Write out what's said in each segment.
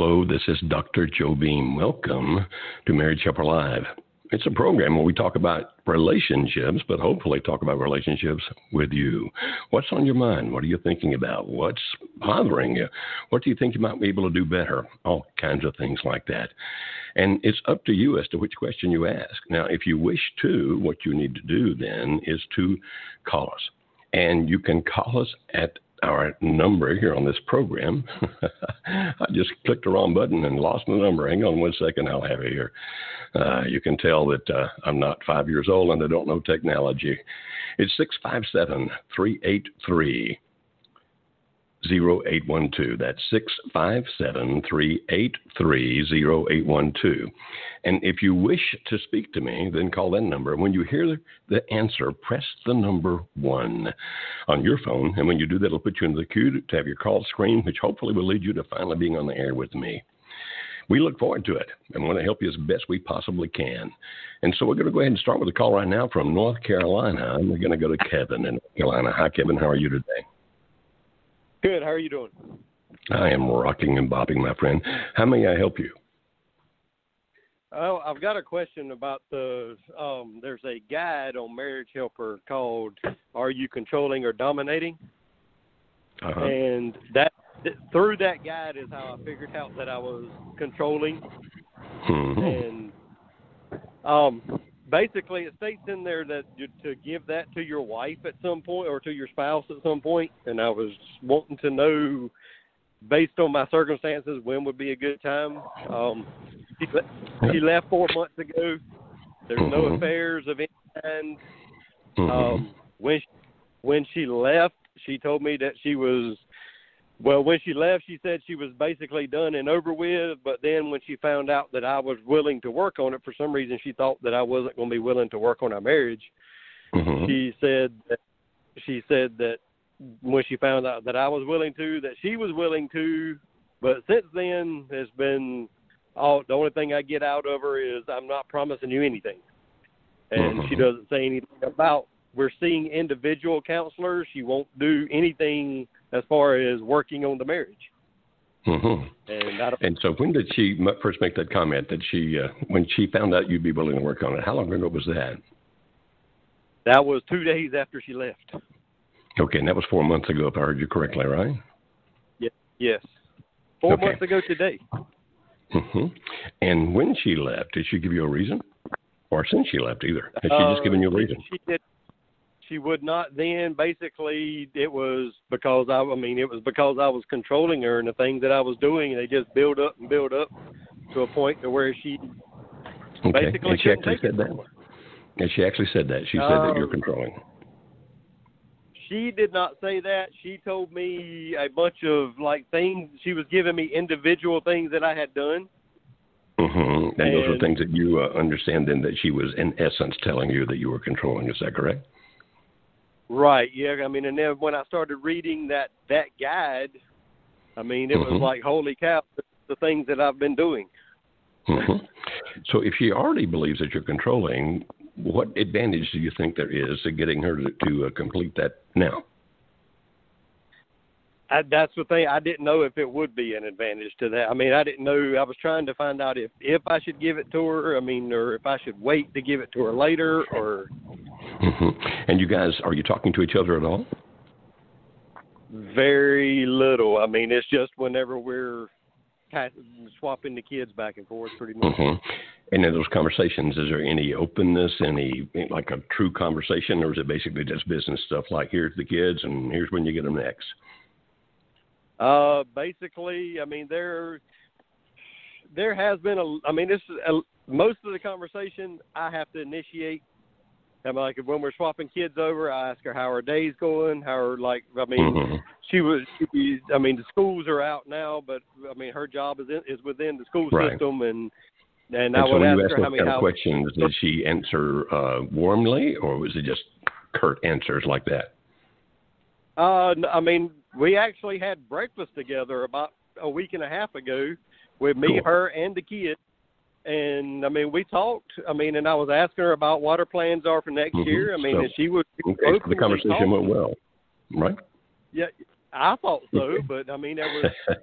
Hello, this is Dr. Joe Beam. Welcome to Marriage Helper Live. It's a program where we talk about relationships, but hopefully talk about relationships with you. What's on your mind? What are you thinking about? What's bothering you? What do you think you might be able to do better? All kinds of things like that. And it's up to you as to which question you ask. Now, if you wish to, what you need to do then is to call us. And you can call us at our number here on this program. I just clicked the wrong button and lost the number. Hang on one second, I'll have it here. Uh, you can tell that uh, I'm not five years old and I don't know technology. It's 657 383 0812. That's 657 383 0812. And if you wish to speak to me, then call that number. When you hear the answer, press the number one on your phone. And when you do that, it'll put you in the queue to have your call screen, which hopefully will lead you to finally being on the air with me. We look forward to it and want to help you as best we possibly can. And so we're going to go ahead and start with a call right now from North Carolina. And we're going to go to Kevin in North Carolina. Hi, Kevin. How are you today? Good. How are you doing? I am rocking and bopping, my friend. How may I help you? Oh, I've got a question about the. Um, there's a guide on Marriage Helper called "Are You Controlling or Dominating?" Uh-huh. And that through that guide is how I figured out that I was controlling. Mm-hmm. And um, basically, it states in there that you, to give that to your wife at some point or to your spouse at some. And I was wanting to know, based on my circumstances, when would be a good time. Um, she, she left four months ago. There's no Mhm. affairs of any kind. Mhm. Um, when she, when she left, she told me that she was well. When she left, she said she was basically done and over with. But then when she found out that I was willing to work on it, for some reason she thought that I wasn't going to be willing to work on our marriage. Mhm. She said that she said that when she found out that I was willing to, that she was willing to. But since then, it's been all the only thing I get out of her is I'm not promising you anything, and she Mhm. doesn't say anything about. We're seeing individual counselors. She won't do anything as far as working on the marriage, Mhm. and. And so, when did she first make that comment? That she, uh, when she found out you'd be willing to work on it, how long ago was that? That was two days after she left. Okay, and that was four months ago, if I heard you correctly, right? Yes, Yes. four Okay. months ago today. hmm And when she left, did she give you a reason, or since she left either? Has she Uh, just given you a reason? She did. She would not then. Basically, it was because I. I mean, it was because I was controlling her and the things that I was doing. They just build up and build up to a point to where she Okay, basically and she actually said that. And she actually said that. She said that you're Um, controlling. She did not say that. She told me a bunch of like things. She was giving me individual things that I had done. hmm And those were things that you uh, understand then that she was in essence telling you that you were controlling. Is that correct? Right. Yeah. I mean, and then when I started reading that that guide, I mean, it Mhm. was like, holy cow, the, things that I've been doing. hmm So if she already believes that you're controlling, what advantage do you think there is to getting her to, to uh, complete that now? I, that's the thing. I didn't know if it would be an advantage to that. I mean, I didn't know. I was trying to find out if if I should give it to her. I mean, or if I should wait to give it to her later, or hmm And you guys, are you talking to each other at all? very little. I mean, it's just whenever we're swapping the kids back and forth, pretty much. hmm And in those conversations, is there any openness, any like a true conversation, or is it basically just business stuff like here's the kids and here's when you get them next? Uh, basically, I mean, there there has been a. I mean, this is a, most of the conversation I have to initiate. And like when we're swapping kids over, I ask her how her day's going, how her like. I mean, Mm-hmm. she was. She, I mean, the schools are out now, but I mean, her job is in, is within the school Right. system, and and, And I so would when ask you ask her how many kind of how. questions, did she answer uh, warmly, or was it just curt answers like that? Uh, I mean, we actually had breakfast together about a week and a half ago with me, Cool. her, and the kids. And I mean, we talked. I mean, and I was asking her about what her plans are for next Mhm. year. I mean, So- and she was. Okay, so the conversation went well, right? Yeah, I thought so, but I mean, there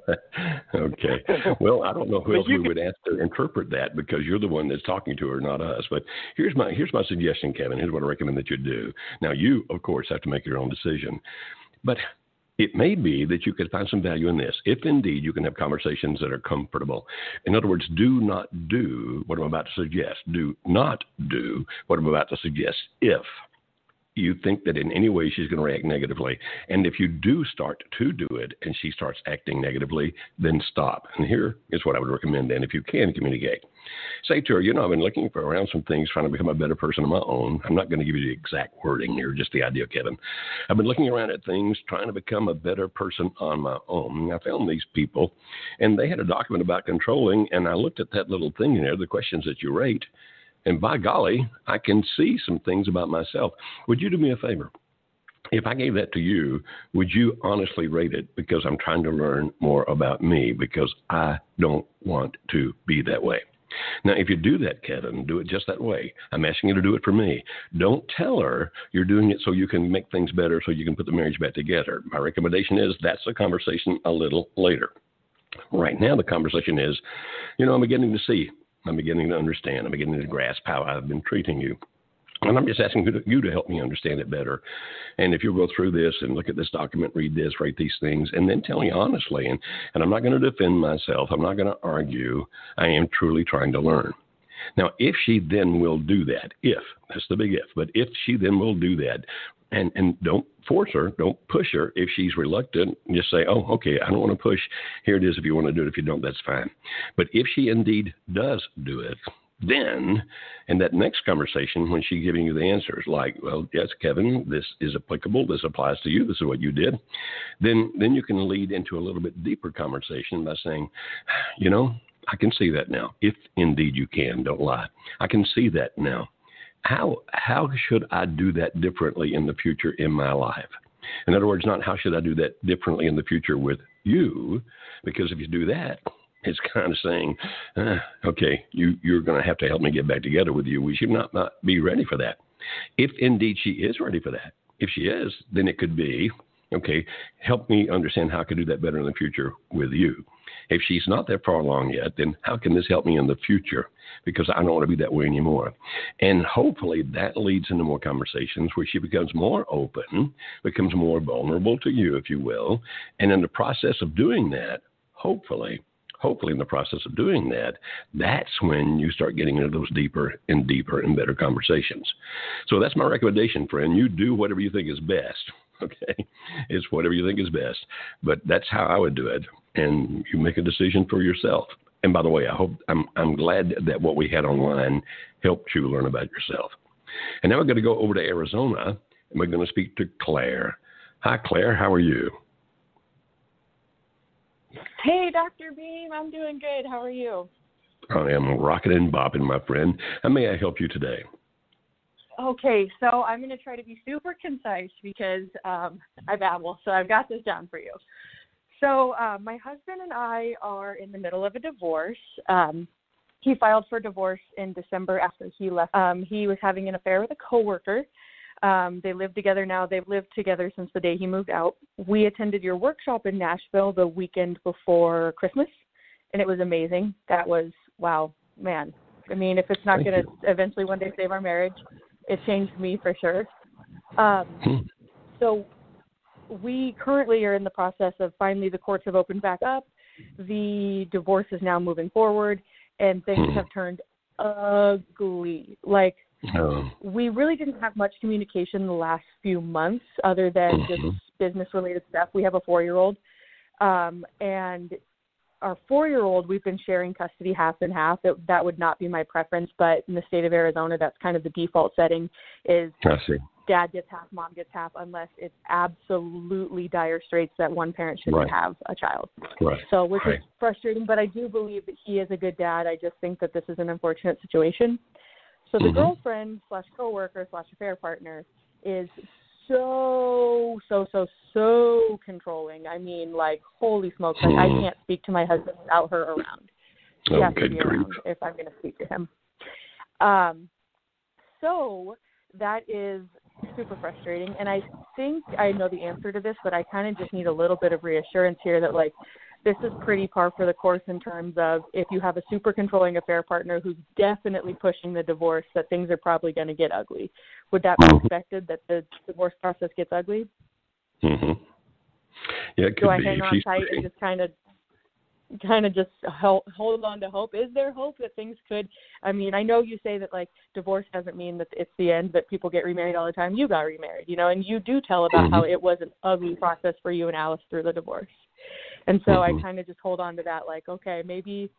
was. okay. Well, I don't know who else we would ask to interpret that because you're the one that's talking to her, not us. But here's my here's my suggestion, Kevin. Here's what I recommend that you do. Now, you of course have to make your own decision, but it may be that you could find some value in this, if indeed you can have conversations that are comfortable. In other words, do not do what I'm about to suggest. Do not do what I'm about to suggest if you think that in any way she's going to react negatively. And if you do start to do it and she starts acting negatively, then stop. And here is what I would recommend then if you can communicate. Say to her, you know, I've been looking for around some things, trying to become a better person on my own. I'm not going to give you the exact wording here, just the idea, Kevin. I've been looking around at things, trying to become a better person on my own. I found these people, and they had a document about controlling, and I looked at that little thing in there, the questions that you rate, and by golly, I can see some things about myself. Would you do me a favor? If I gave that to you, would you honestly rate it? Because I'm trying to learn more about me because I don't want to be that way. Now, if you do that, Kevin, do it just that way. I'm asking you to do it for me. Don't tell her you're doing it so you can make things better, so you can put the marriage back together. My recommendation is that's a conversation a little later. Right now, the conversation is, you know, I'm beginning to see, I'm beginning to understand, I'm beginning to grasp how I've been treating you. And I'm just asking you to, you to help me understand it better. And if you'll go through this and look at this document, read this, write these things, and then tell me honestly, and, and I'm not going to defend myself, I'm not going to argue, I am truly trying to learn. Now, if she then will do that, if, that's the big if, but if she then will do that, and, and don't force her, don't push her. If she's reluctant, just say, oh, okay, I don't want to push. Here it is. If you want to do it, if you don't, that's fine. But if she indeed does do it, then in that next conversation, when she's giving you the answers, like, well, yes, Kevin, this is applicable, this applies to you, this is what you did, then then you can lead into a little bit deeper conversation by saying, you know, I can see that now. If indeed you can, don't lie. I can see that now. How how should I do that differently in the future in my life? In other words, not how should I do that differently in the future with you, because if you do that, it's kind of saying, uh, okay, you, you're going to have to help me get back together with you. We should not, not be ready for that. If indeed she is ready for that, if she is, then it could be, okay, help me understand how I can do that better in the future with you. If she's not that far along yet, then how can this help me in the future? Because I don't want to be that way anymore. And hopefully that leads into more conversations where she becomes more open, becomes more vulnerable to you, if you will. And in the process of doing that, hopefully, hopefully in the process of doing that, that's when you start getting into those deeper and deeper and better conversations. So that's my recommendation, friend. You do whatever you think is best. Okay, it's whatever you think is best, but that's how I would do it, and you make a decision for yourself. And by the way, I hope I'm I'm glad that what we had online helped you learn about yourself. And now we're going to go over to Arizona, and we're going to speak to Claire. Hi, Claire. How are you? Hey, Dr. Beam, I'm doing good. How are you? I am rocking and bopping, my friend. How may I help you today? Okay, so I'm going to try to be super concise because um, I babble, so I've got this down for you. So, uh, my husband and I are in the middle of a divorce. Um, he filed for divorce in December after he left. Um, he was having an affair with a coworker. Um, they live together now. They've lived together since the day he moved out. We attended your workshop in Nashville the weekend before Christmas, and it was amazing. That was wow, man. I mean, if it's not going to eventually one day save our marriage, it changed me for sure. Um, Hmm. so we currently are in the process of finally the courts have opened back up. The divorce is now moving forward, and things Hmm. have turned ugly. Like Um, we really didn't have much communication the last few months other than just business related stuff. We have a four year old. Um, and our four year old, we've been sharing custody half and half. It, that would not be my preference, but in the state of Arizona, that's kind of the default setting. Is. Dad gets half, mom gets half, unless it's absolutely dire straits that one parent shouldn't Right. have a child. Right. So, which Right. is frustrating, but I do believe that he is a good dad. I just think that this is an unfortunate situation. So the Mhm. girlfriend slash coworker slash affair partner is so so so so controlling. I mean, like holy smokes! Like I Hmm. can't speak to my husband without her around. She Oh, has to be grief. around if I'm going to speak to him. Um, so that is super frustrating, and I think I know the answer to this, but I kind of just need a little bit of reassurance here that like this is pretty par for the course in terms of if you have a super controlling affair partner who's definitely pushing the divorce, that things are probably going to get ugly. Would that be expected that the divorce process gets ugly? hmm Yeah, it could Do I be. hang on tight and just kind of kind of just hold, hold on to hope. Is there hope that things could i mean i know you say that like divorce doesn't mean that it's the end that people get remarried all the time. You got remarried you know and you do tell about how Mhm. it was an ugly process for you and alice through the divorce. And so i Mhm. kind of just hold on to that like okay maybe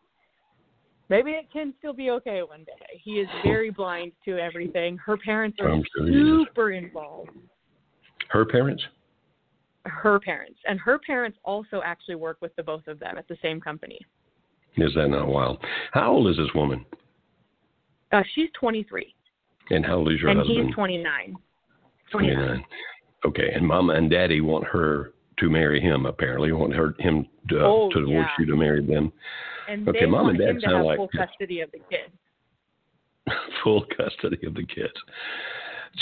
maybe it can still be okay one day. He is very blind to everything. Her parents are super involved. Her parents? Her parents and her parents also actually work with the both of them at the same company Is that not wild? How old is this woman? uh she's 23 And how old is your and husband? he's 29 29 Okay, and mama and daddy want her to marry him, apparently. Want her him to, Oh, to divorce yeah. you to marry them. and Okay, they mom and dad sound have like- full custody of the kid Full custody of the kids.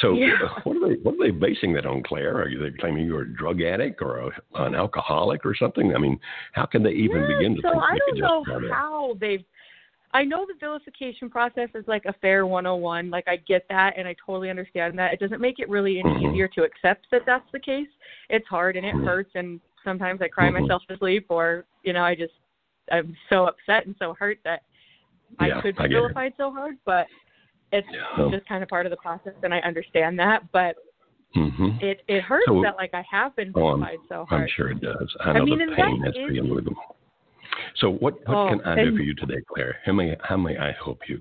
So Yeah. what are they what are they basing that on, Claire? Are they claiming you're a drug addict or a, an alcoholic or something? I mean, how can they even Yeah, begin to so I don't know how they've. I know the vilification process is like affair 101. Like I get that, and I totally understand that. It doesn't make it really any Mhm. easier to accept that that's the case. It's hard and it Mhm. hurts, and sometimes I cry Mhm. myself to sleep, or you know, I just I'm so upset and so hurt that Yeah, I could be I get it. vilified so hard. But it's Yeah. just kind of part of the process, and I understand that. But hmm it it hurts So- that like I have been Oh, so hard. I'm sure it does. I I know mean, the and pain that has to be is- unbelievable. So what what Oh, can I do for you today, Claire? How may how may I help you?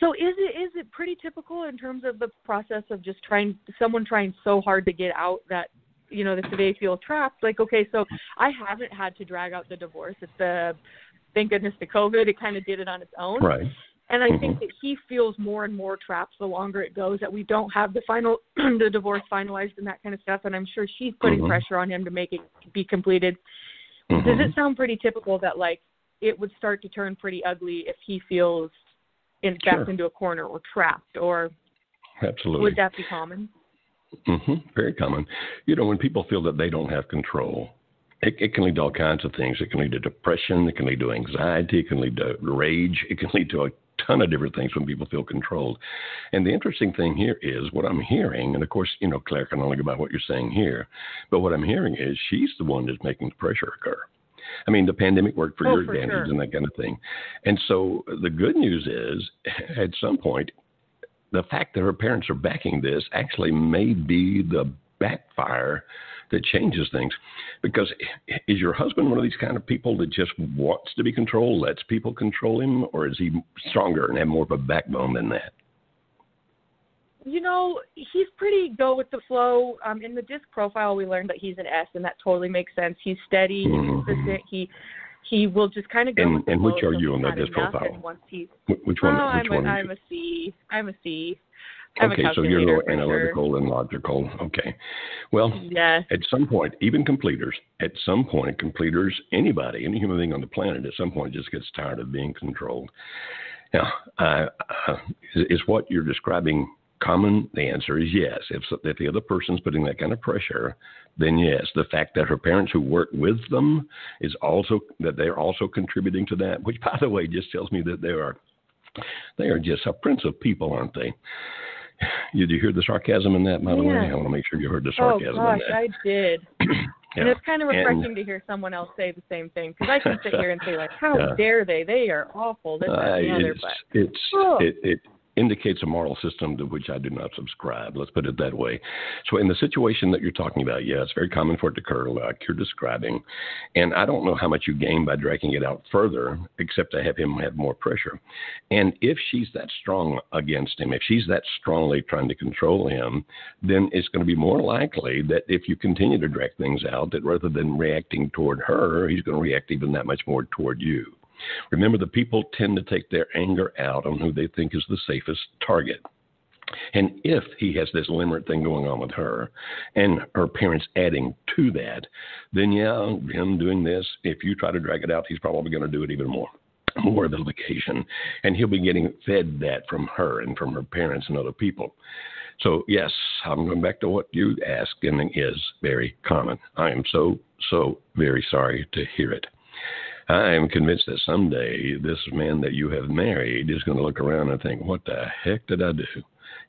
So is it is it pretty typical in terms of the process of just trying someone trying so hard to get out that you know that they feel trapped? Like okay, so I haven't had to drag out the divorce. It's the thank goodness to COVID, it kind of did it on its own. Right. And I Mhm. think that he feels more and more trapped the longer it goes. That we don't have the final the divorce finalized and that kind of stuff. And I'm sure she's putting Mhm. pressure on him to make it be completed. Mhm. Does it sound pretty typical that like it would start to turn pretty ugly if he feels in backed Sure. into a corner or trapped, or Absolutely. would that be common? hmm Very common. You know, when people feel that they don't have control, it, it can lead to all kinds of things. It can lead to depression. It can lead to anxiety. It can lead to rage. It can lead to a ton of different things when people feel controlled. And the interesting thing here is what I'm hearing, and of course, you know, Claire can only go by what you're saying here, but what I'm hearing is she's the one that's making the pressure occur. I mean, the pandemic worked for Oh, your for advantage sure. and that kind of thing. And so the good news is, at some point, the fact that her parents are backing this actually may be the backfire that changes things. Because is your husband one of these kind of people that just wants to be controlled, lets people control him, or is he stronger and have more of a backbone than that? You know, he's pretty go with the flow. Um, in the disc profile, we learned that he's an S, and that totally makes sense. He's steady, he's Mhm. consistent. He he will just kind of go And- with the and which are you he's on that disc profile? Once he's Which one? oh, which I'm one? a, I'm a C. I'm a C. I'm okay, so you're for sure. analytical and logical. Okay. Well, Yes. at some point, even completers, at some point, completers, anybody, any human being on the planet, at some point just gets tired of being controlled. Now, uh, uh, is, is what you're describing common? The answer is yes. If, if the other person's putting that kind of pressure, then yes. The fact that her parents who work with them is also that they're also contributing to that, which, by the way, just tells me that they are they are just a prince of people, aren't they? Did you hear the sarcasm in that, by the way? I want to make sure you heard the sarcasm. Oh sarcasm gosh, in that. I did. And it's kind of And- refreshing to hear someone else say the same thing because I can sit here and say like, "How Yeah. dare they? They are awful." This, that, Uh, and the other. it's But it's Oh. it, it indicates a moral system to which I do not subscribe. Let's put it that way. So, in the situation that you're talking about, yeah, it's very common for it to occur, like you're describing. And I don't know how much you gain by dragging it out further, except to have him have more pressure. And if she's that strong against him, if she's that strongly trying to control him, then it's going to be more likely that if you continue to drag things out, that rather than reacting toward her, he's going to react even that much more toward you. Remember, the people tend to take their anger out on who they think is the safest target. And if he has this limerence thing going on with her and her parents adding to that, then yeah, him doing this, if you try to drag it out, he's probably going to do it even more. More of the occasion. And he'll be getting fed that from her and from her parents and other people. So, yes, I'm going back to what you asked, and it is very common. I am so, so very sorry to hear it. I am convinced that someday this man that you have married is going to look around and think, what the heck did I do?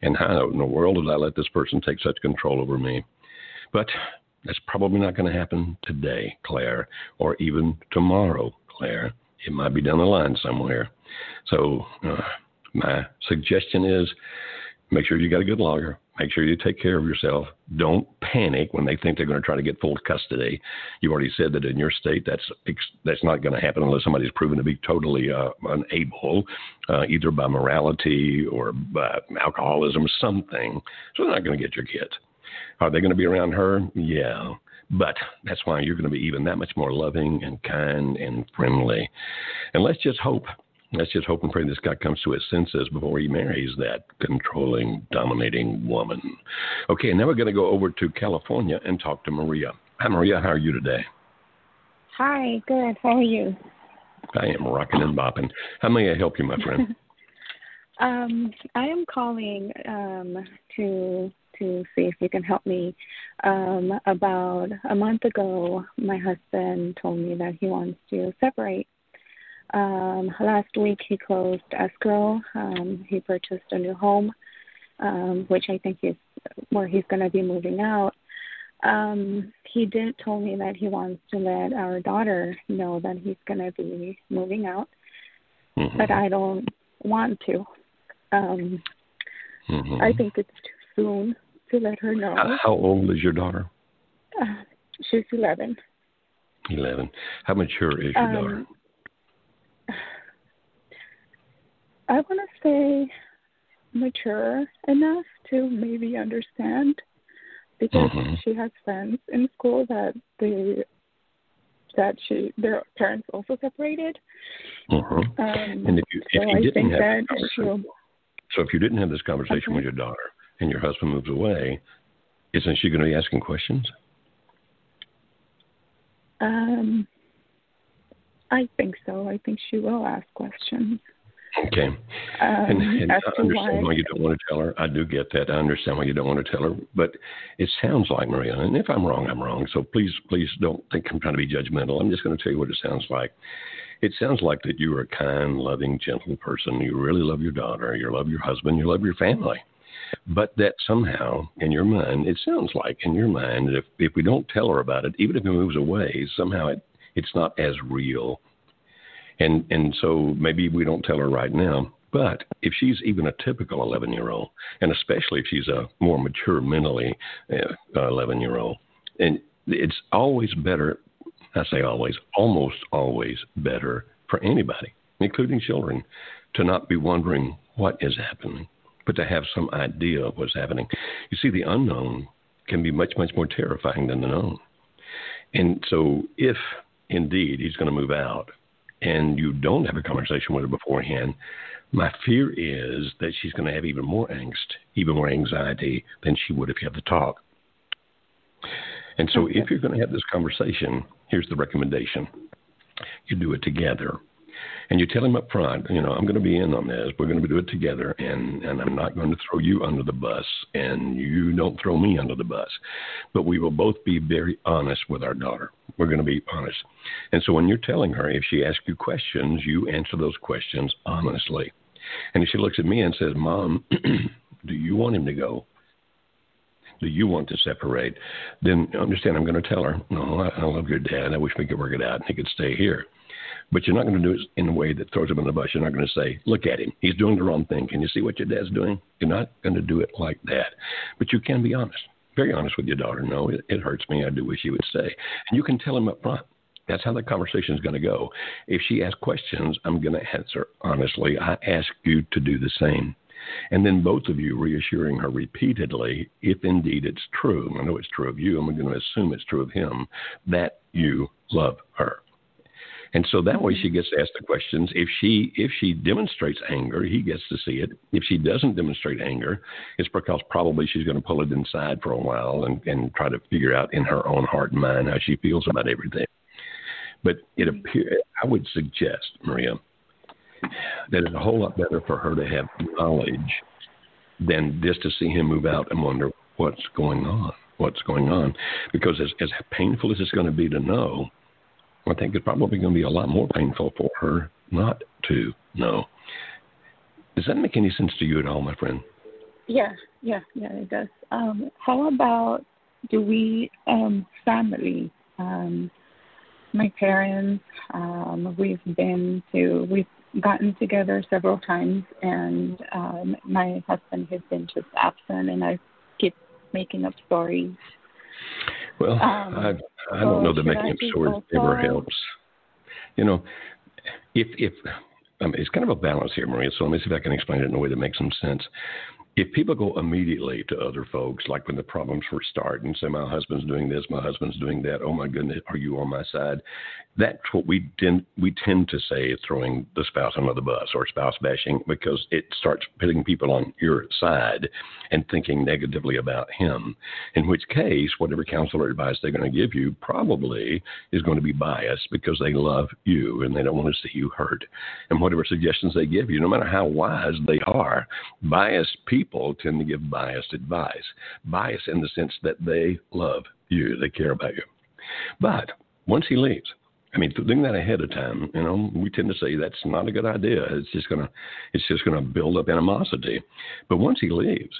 And how in the world did I let this person take such control over me? But that's probably not going to happen today, Claire, or even tomorrow, Claire. It might be down the line somewhere. So, uh, my suggestion is make sure you got a good lawyer. Make sure you take care of yourself. Don't panic when they think they're going to try to get full custody. You've already said that in your state that's that's not going to happen unless somebody's proven to be totally uh, unable, uh, either by morality or by alcoholism, or something. So they're not going to get your kids. Are they going to be around her? Yeah. But that's why you're going to be even that much more loving and kind and friendly. And let's just hope Let's just hope and pray this guy comes to his senses before he marries that controlling, dominating woman. Okay, now we're going to go over to California and talk to Maria. Hi, Maria. How are you today? Hi, good. How are you? I am rocking and bopping. How may I help you, my friend? um, I am calling um, to to see if you can help me. Um, about a month ago, my husband told me that he wants to separate um, last week he closed escrow. Um, he purchased a new home, um, which I think is where he's going to be moving out. Um, he did tell me that he wants to let our daughter know that he's going to be moving out, mm-hmm. but I don't want to. Um, mm-hmm. I think it's too soon to let her know. How old is your daughter? Uh, she's eleven. Eleven. How mature is your um, daughter? I want to say mature enough to maybe understand because mm-hmm. she has friends in school that they that she their parents also separated. Mm-hmm. Um, and if you, if so you didn't have conversation, so if you didn't have this conversation okay. with your daughter and your husband moves away, isn't she going to be asking questions? Um, I think so. I think she will ask questions. Okay. Um, and, and I understand why, why you don't want to tell her. I do get that. I understand why you don't want to tell her. But it sounds like, Maria, and if I'm wrong, I'm wrong. So please, please don't think I'm trying to be judgmental. I'm just going to tell you what it sounds like. It sounds like that you are a kind, loving, gentle person. You really love your daughter. You love your husband. You love your family. But that somehow, in your mind, it sounds like in your mind, if if we don't tell her about it, even if it moves away, somehow it it's not as real and and so maybe we don't tell her right now. But if she's even a typical 11 year old, and especially if she's a more mature mentally uh, 11 year old, and it's always better, I say always, almost always better for anybody, including children, to not be wondering what is happening, but to have some idea of what's happening. You see, the unknown can be much, much more terrifying than the known. And so if indeed he's going to move out, and you don't have a conversation with her beforehand, my fear is that she's going to have even more angst, even more anxiety than she would if you have the talk. And so, okay. if you're going to have this conversation, here's the recommendation you do it together and you tell him up front, you know, I'm going to be in on this. We're going to do it together, and and I'm not going to throw you under the bus, and you don't throw me under the bus. But we will both be very honest with our daughter. We're going to be honest. And so when you're telling her, if she asks you questions, you answer those questions honestly. And if she looks at me and says, "Mom, do you want him to go?" do you want to separate? Then understand, I'm going to tell her, no, I, love your dad. I wish we could work it out and he could stay here. But you're not going to do it in a way that throws him in the bus. You're not going to say, "Look at him, he's doing the wrong thing. Can you see what your dad's doing?" You're not going to do it like that. But you can be honest, very honest with your daughter. No, it, it hurts me. I do wish you would stay. and you can tell him up front. That's how the conversation is going to go. If she asks questions, I'm going to answer honestly. I ask you to do the same. And then both of you reassuring her repeatedly, if indeed it's true, I know it's true of you, I'm going to assume it's true of him, that you love her. And so that way mm-hmm. she gets to ask the questions. If she if she demonstrates anger, he gets to see it. If she doesn't demonstrate anger, it's because probably she's going to pull it inside for a while and, and try to figure out in her own heart and mind how she feels about everything. But it mm-hmm. appears I would suggest, Maria, that it's a whole lot better for her to have knowledge than just to see him move out and wonder what's going on, what's going on. Because as, as painful as it's going to be to know, I think it's probably going to be a lot more painful for her not to know. Does that make any sense to you at all, my friend? Yeah, yeah, yeah, it does. Um, how about do we, um, family, um, my parents, um, we've been to, we've gotten together several times, and um, my husband has been just absent, and I keep making up stories. Well, um, I I don't so know that making up stories ever helps. You know, if if um, it's kind of a balance here, Maria. So let me see if I can explain it in a way that makes some sense if people go immediately to other folks, like when the problems first start, and say, "My husband's doing this, my husband's doing that," oh my goodness, are you on my side? That's what we tend we tend to say throwing the spouse under the bus or spouse bashing because it starts putting people on your side and thinking negatively about him. In which case, whatever counsel or advice they're going to give you probably is going to be biased because they love you and they don't want to see you hurt. And whatever suggestions they give you, no matter how wise they are, biased people people tend to give biased advice. Bias in the sense that they love you, they care about you. But once he leaves, I mean, doing that ahead of time, you know, we tend to say that's not a good idea. It's just gonna, it's just gonna build up animosity. But once he leaves,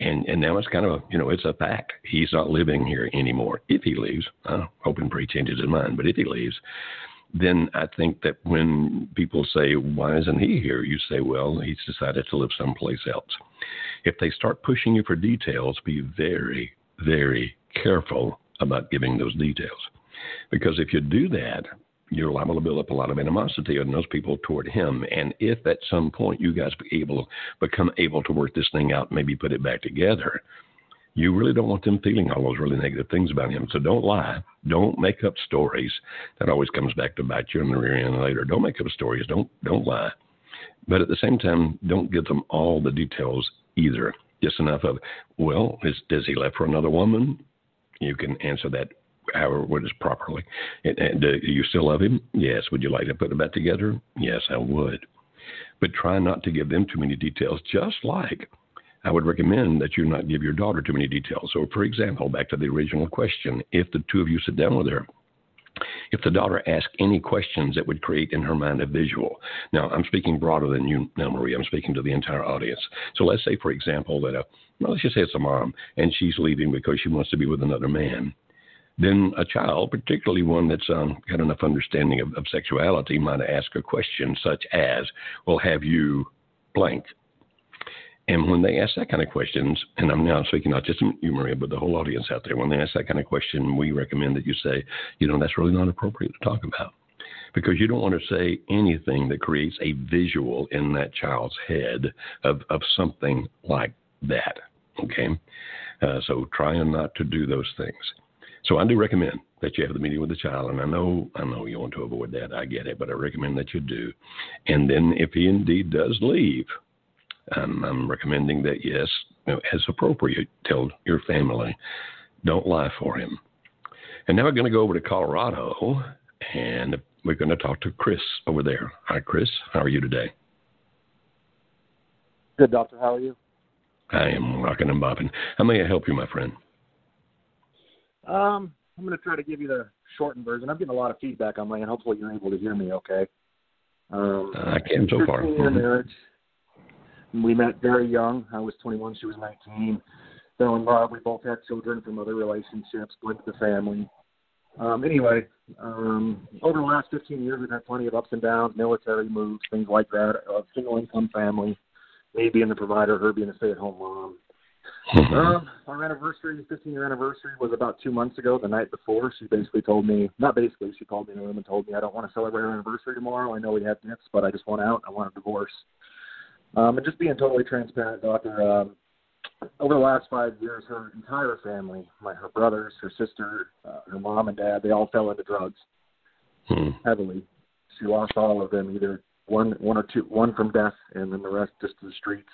and and now it's kind of a, you know, it's a fact. He's not living here anymore. If he leaves, I'm hoping for he changes his mind. But if he leaves, then I think that when people say, why isn't he here? You say, well, he's decided to live someplace else. If they start pushing you for details, be very, very careful about giving those details. Because if you do that, you're liable to build up a lot of animosity on those people toward him. And if at some point you guys be able become able to work this thing out, maybe put it back together, you really don't want them feeling all those really negative things about him. So don't lie. Don't make up stories. That always comes back to bite you in the rear end later. Don't make up stories. Don't don't lie. But at the same time, don't give them all the details either. Just enough of, well, is, does he left for another woman? You can answer that however what is properly. And, and do you still love him? Yes. Would you like to put it back together? Yes, I would. But try not to give them too many details, just like I would recommend that you not give your daughter too many details. So, for example, back to the original question, if the two of you sit down with her, if the daughter asks any questions that would create in her mind a visual. Now, I'm speaking broader than you now, Marie. I'm speaking to the entire audience. So let's say, for example, that a, well, let's just say it's a mom and she's leaving because she wants to be with another man. Then a child, particularly one that's um, got enough understanding of, of sexuality, might ask a question such as, "Well, have you blank?" And when they ask that kind of questions, and I'm now speaking not just you, Maria, but the whole audience out there, when they ask that kind of question, we recommend that you say, you know, that's really not appropriate to talk about. Because you don't want to say anything that creates a visual in that child's head of, of something like that. Okay? Uh, so try not to do those things. So I do recommend that you have the meeting with the child, and I know I know you want to avoid that. I get it, but I recommend that you do. And then if he indeed does leave, um, I'm recommending that yes, you know, as appropriate, tell your family, don't lie for him. And now we're going to go over to Colorado, and we're going to talk to Chris over there. Hi, Chris. How are you today? Good, doctor. How are you? I am rocking and bopping. How may I help you, my friend? Um, I'm going to try to give you the shortened version. I'm getting a lot of feedback on my end. Hopefully, you're able to hear me okay. Um, I can so far. Mm-hmm. marriage. We met very young. I was 21, she was 19. Fell in love. We both had children from other relationships, blended the family. Um, anyway, um, over the last 15 years, we've had plenty of ups and downs, military moves, things like that. A single income family, me being the provider, her being a stay at home mom. um, our anniversary, 15 year anniversary, was about two months ago. The night before, she basically told me, not basically, she called me in the room and told me, I don't want to celebrate our anniversary tomorrow. I know we have gifts, but I just want out. I want a divorce. Um, and just being totally transparent, doctor. Um, over the last five years, her entire family, my her brothers, her sister, uh, her mom and dad, they all fell into drugs Hmm. heavily. She lost all of them, either one one or two, one from death, and then the rest just to the streets.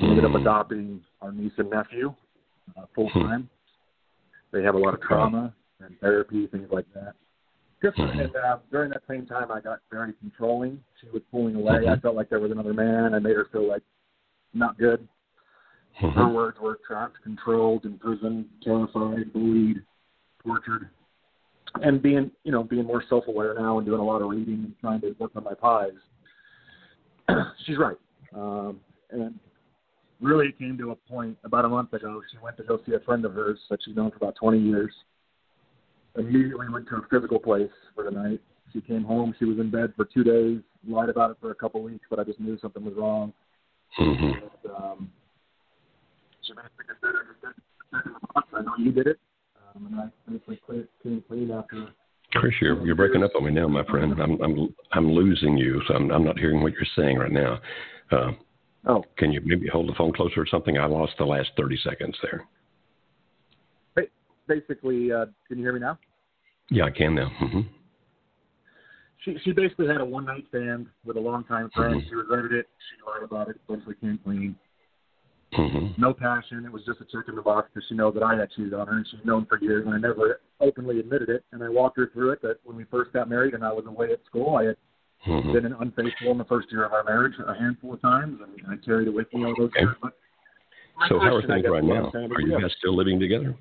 We ended up Hmm. adopting our niece and nephew uh, full Hmm. time. They have a lot of trauma and therapy, things like that. Just Mhm. and uh, during that same time, I got very controlling. She was pulling away. I Mhm. felt like there was another man. I made her feel like not good. Her Mhm. words were trapped, controlled, imprisoned, terrified, bullied, tortured, and being, you know, being more self-aware now and doing a lot of reading and trying to work on my pies. She's right, um, and really it came to a point about a month ago. She went to go see a friend of hers that she's known for about 20 years. Immediately went to a physical place for the night. She came home. She was in bed for two days. Lied about it for a couple weeks, but I just knew something was wrong. Mhm. And, um, she basically just did it. Just did it. Month. I know you did it, um, and I basically clean, came clean after. Chris, you're you're breaking up on me now, my friend. I'm I'm I'm losing you, so I'm I'm not hearing what you're saying right now. Uh, Oh, can you maybe hold the phone closer or something? I lost the last 30 seconds there. Basically, uh, can you hear me now? Yeah, I can now. hmm She she basically had a one night stand with a longtime friend. Mhm. She regretted it. She lied about it. Eventually came clean. hmm No passion. It was just a check in the box because she knows that I had cheated on her, and she's known for years, and I never openly admitted it. And I walked her through it that when we first got married and I was away at school, I had hmm been unfaithful in the first year of our marriage a handful of times, and I carried it with me all those Okay. years. But So how are things right now? Are you guys still living together?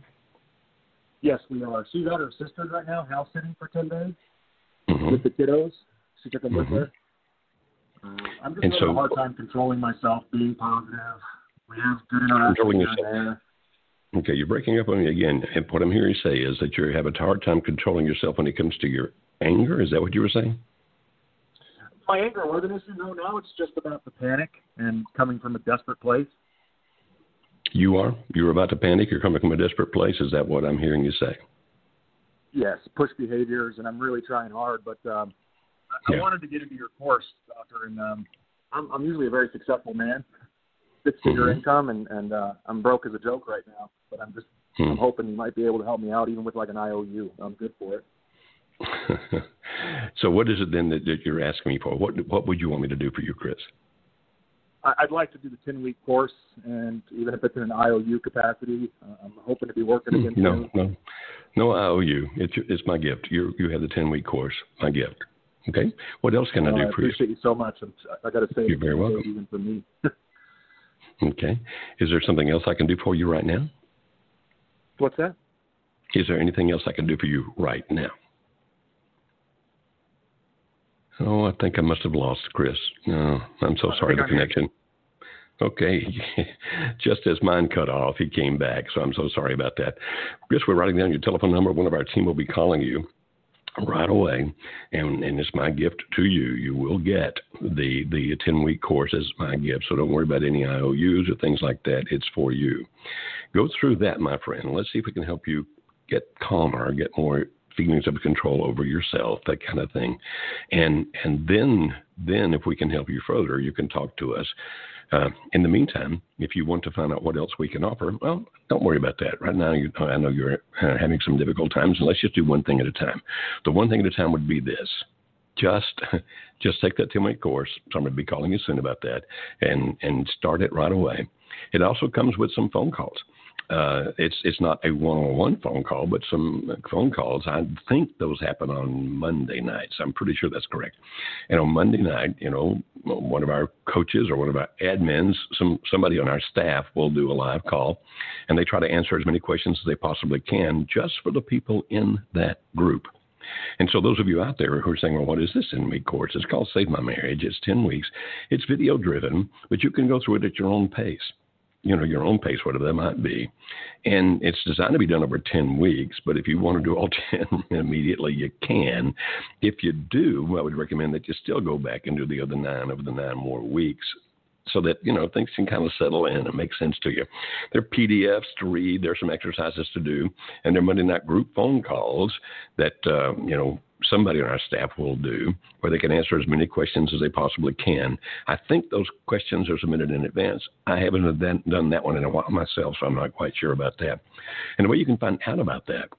Yes, we are. She's at her sister's right now, house sitting for ten days hmm with the kiddos. She took them with Mhm. her. Uh, I'm just And having so- a hard time controlling myself, being positive. We have good interaction Controlling here and yourself. there. Okay, you're breaking up on me again. And what I'm hearing you say is that you have a hard time controlling yourself when it comes to your anger. Is that what you were saying? My anger wasn't an issue. No, now it's just about the panic and coming from a desperate place. You are. You're about to panic. You're coming from a desperate place. Is that what I'm hearing you say? Yes, push behaviors, and I'm really trying hard. But um, I, Yeah. I wanted to get into your course, doctor, and um, I'm, I'm usually a very successful man, six-figure Mhm. income, and and uh, I'm broke as a joke right now. But I'm just Hmm. I'm hoping you might be able to help me out, even with like an IOU. I'm good for it. so what is it then that, that you're asking me for? What what would you want me to do for you, Chris? I'd like to do the 10 week course, and even if it's in an IOU capacity, uh, I'm hoping to be working again No, soon. no, no. I owe you. It's it's my gift. You you have the ten week course. My gift. Okay. What else can I do I for you? I appreciate you so much. and I got to say, You're very welcome. Even for me. Okay. Is there something else I can do for you right now? What's that? Is there anything else I can do for you right now? Oh, I think I must have lost Chris. No, I'm so sorry. The I'm here. connection. Okay, just as mine cut off, he came back. So I'm so sorry about that. Chris, we're writing down your telephone number. One of our team will be calling you right away, and and it's my gift to you. You will get the the 10 week course as my gift. So don't worry about any IOUs or things like that. It's for you. Go through that, my friend. Let's see if we can help you get calmer, get more feelings of control over yourself, that kind of thing. And and then then if we can help you further, you can talk to us. Uh, in the meantime, if you want to find out what else we can offer, well, don't worry about that. Right now, you, I know you're having some difficult times, and let's just do one thing at a time. The one thing at a time would be this: just just take that two-week course. Somebody to be calling you soon about that, and and start it right away. It also comes with some phone calls. Uh, it's it's not a one-on-one phone call, but some phone calls. I think those happen on Monday nights. I'm pretty sure that's correct. And on Monday night, you know, one of our coaches or one of our admins, some somebody on our staff will do a live call, and they try to answer as many questions as they possibly can, just for the people in that group. And so, those of you out there who are saying, well, what is this 10 week course? It's called Save My Marriage. It's 10 weeks. It's video driven, but you can go through it at your own pace. You know, your own pace, whatever that might be. And it's designed to be done over 10 weeks, but if you want to do all 10 immediately, you can. If you do, I would recommend that you still go back and do the other nine over the nine more weeks so that you know things can kind of settle in and make sense to you. There are PDFs to read. There are some exercises to do, and there are Monday night group phone calls that uh, you know somebody on our staff will do, where they can answer as many questions as they possibly can. I think those questions are submitted in advance. I haven't done that one in a while myself, so I'm not quite sure about that. And the way you can find out about that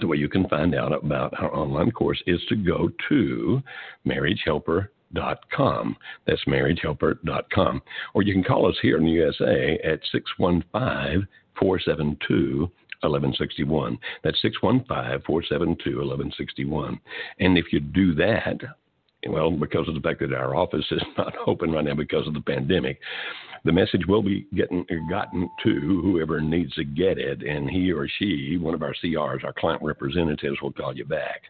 the way you can find out about our online course is to go to marriagehelper.com. That's marriagehelper.com. Or you can call us here in the USA at 615 472 1161. That's 615 472 1161. And if you do that, well, because of the fact that our office is not open right now because of the pandemic, the message will be getting gotten to whoever needs to get it, and he or she, one of our CRs, our client representatives, will call you back,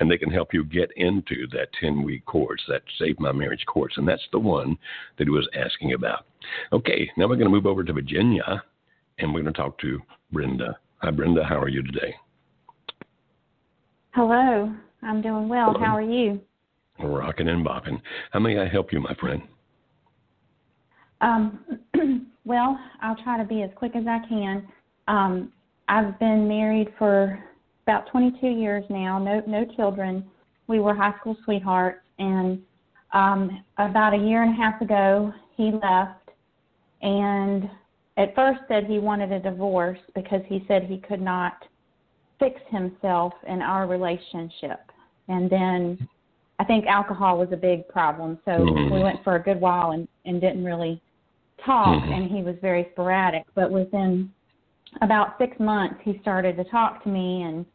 and they can help you get into that 10-week course, that Save My Marriage course, and that's the one that he was asking about. Okay, now we're going to move over to Virginia, and we're going to talk to Brenda. Hi, Brenda. How are you today? Hello. I'm doing well. Hello. How are you? Rocking and bopping. How may I help you, my friend? Um, well, I'll try to be as quick as I can. Um, I've been married for about 22 years now. No, no children. We were high school sweethearts, and um, about a year and a half ago, he left, and at first said he wanted a divorce because he said he could not fix himself in our relationship. And then I think alcohol was a big problem. So mm-hmm. we went for a good while and, and didn't really talk, mm-hmm. and he was very sporadic. But within about six months, he started to talk to me, and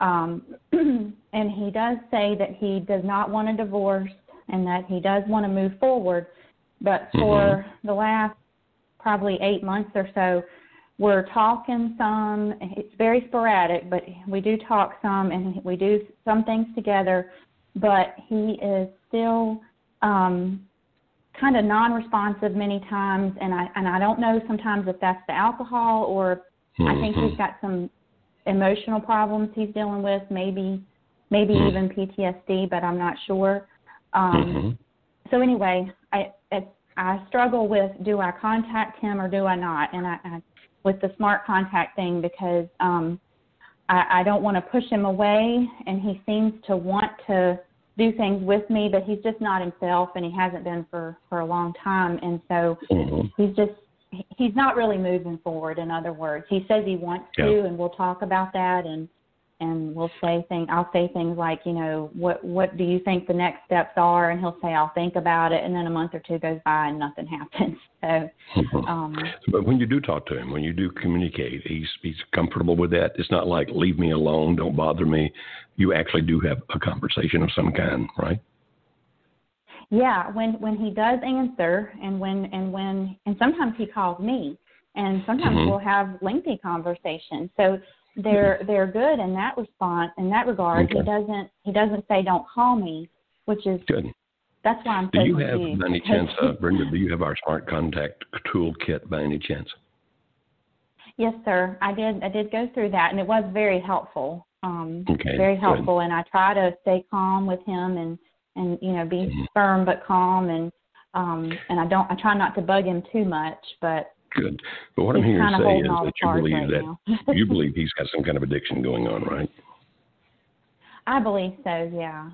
um, and he does say that he does not want a divorce and that he does want to move forward. But for mm-hmm. the last probably eight months or so, we're talking some. It's very sporadic, but we do talk some and we do some things together. But he is still um, kind of non-responsive many times, and I and I don't know sometimes if that's the alcohol or mm-hmm. I think he's mm-hmm. got some emotional problems he's dealing with, maybe maybe mm-hmm. even PTSD, but I'm not sure. Um, mm-hmm. So anyway, I, I struggle with do I contact him or do I not? And I, I with the smart contact thing because um, I, I don't want to push him away, and he seems to want to do things with me, but he's just not himself, and he hasn't been for for a long time, and so mm-hmm. he's just he's not really moving forward. In other words, he says he wants yeah. to, and we'll talk about that, and and we'll say things i'll say things like you know what what do you think the next steps are? And he'll say i'll think about it. And then a month or two goes by and nothing happens. So um but when you do talk to him when you do communicate he's he's comfortable with that. It's not like leave me alone. Don't bother me. You actually do have a conversation of some kind right? Yeah. When when he does answer and when and when and sometimes he calls me. And sometimes mm-hmm. we'll have lengthy conversations. So they're they're good in that response in that regard. Okay. He doesn't he doesn't say don't call me, which is good. That's why I'm. Saying, Do you have by any chance, uh, Brenda? Do you have our Smart Contact toolkit by any chance? Yes, sir. I did. I did go through that, and it was very helpful. Um, okay, very helpful, good. and I try to stay calm with him and and you know be mm-hmm. firm but calm and um and I don't I try not to bug him too much, but Good. But what He's I'm hearing say is that you believe right that you believe he's got some kind of addiction going on, right? I believe so. Yeah.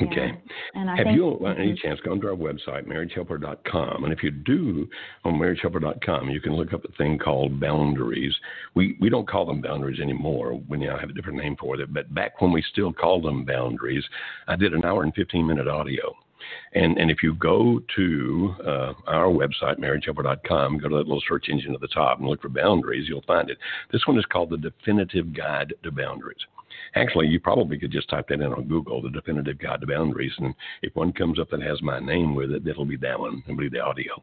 Okay. Yeah. And I Have think, you, by any chance, gone to our website, marriagehelper.com? And if you do on marriagehelper.com, you can look up a thing called boundaries. We we don't call them boundaries anymore. We now have a different name for it. But back when we still called them boundaries, I did an hour and 15 minute audio and, and if you go to uh, our website, marriagehelper.com, go to that little search engine at the top and look for boundaries, you'll find it. This one is called The Definitive Guide to Boundaries. Actually, you probably could just type that in on Google, The Definitive Guide to Boundaries. And if one comes up that has my name with it, that'll be that one. It'll be the audio.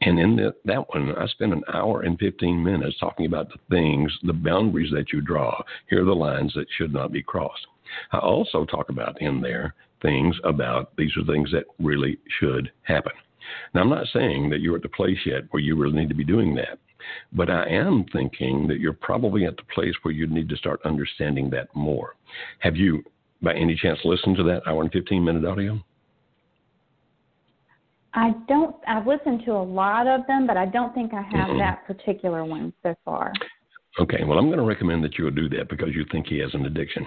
And in the, that one, I spent an hour and 15 minutes talking about the things, the boundaries that you draw. Here are the lines that should not be crossed. I also talk about in there things about these are things that really should happen. Now, I'm not saying that you're at the place yet where you really need to be doing that, but I am thinking that you're probably at the place where you need to start understanding that more. Have you, by any chance, listened to that hour and 15 minute audio? I don't. I've listened to a lot of them, but I don't think I have mm-hmm. that particular one so far. Okay, well, I'm going to recommend that you'll do that because you think he has an addiction.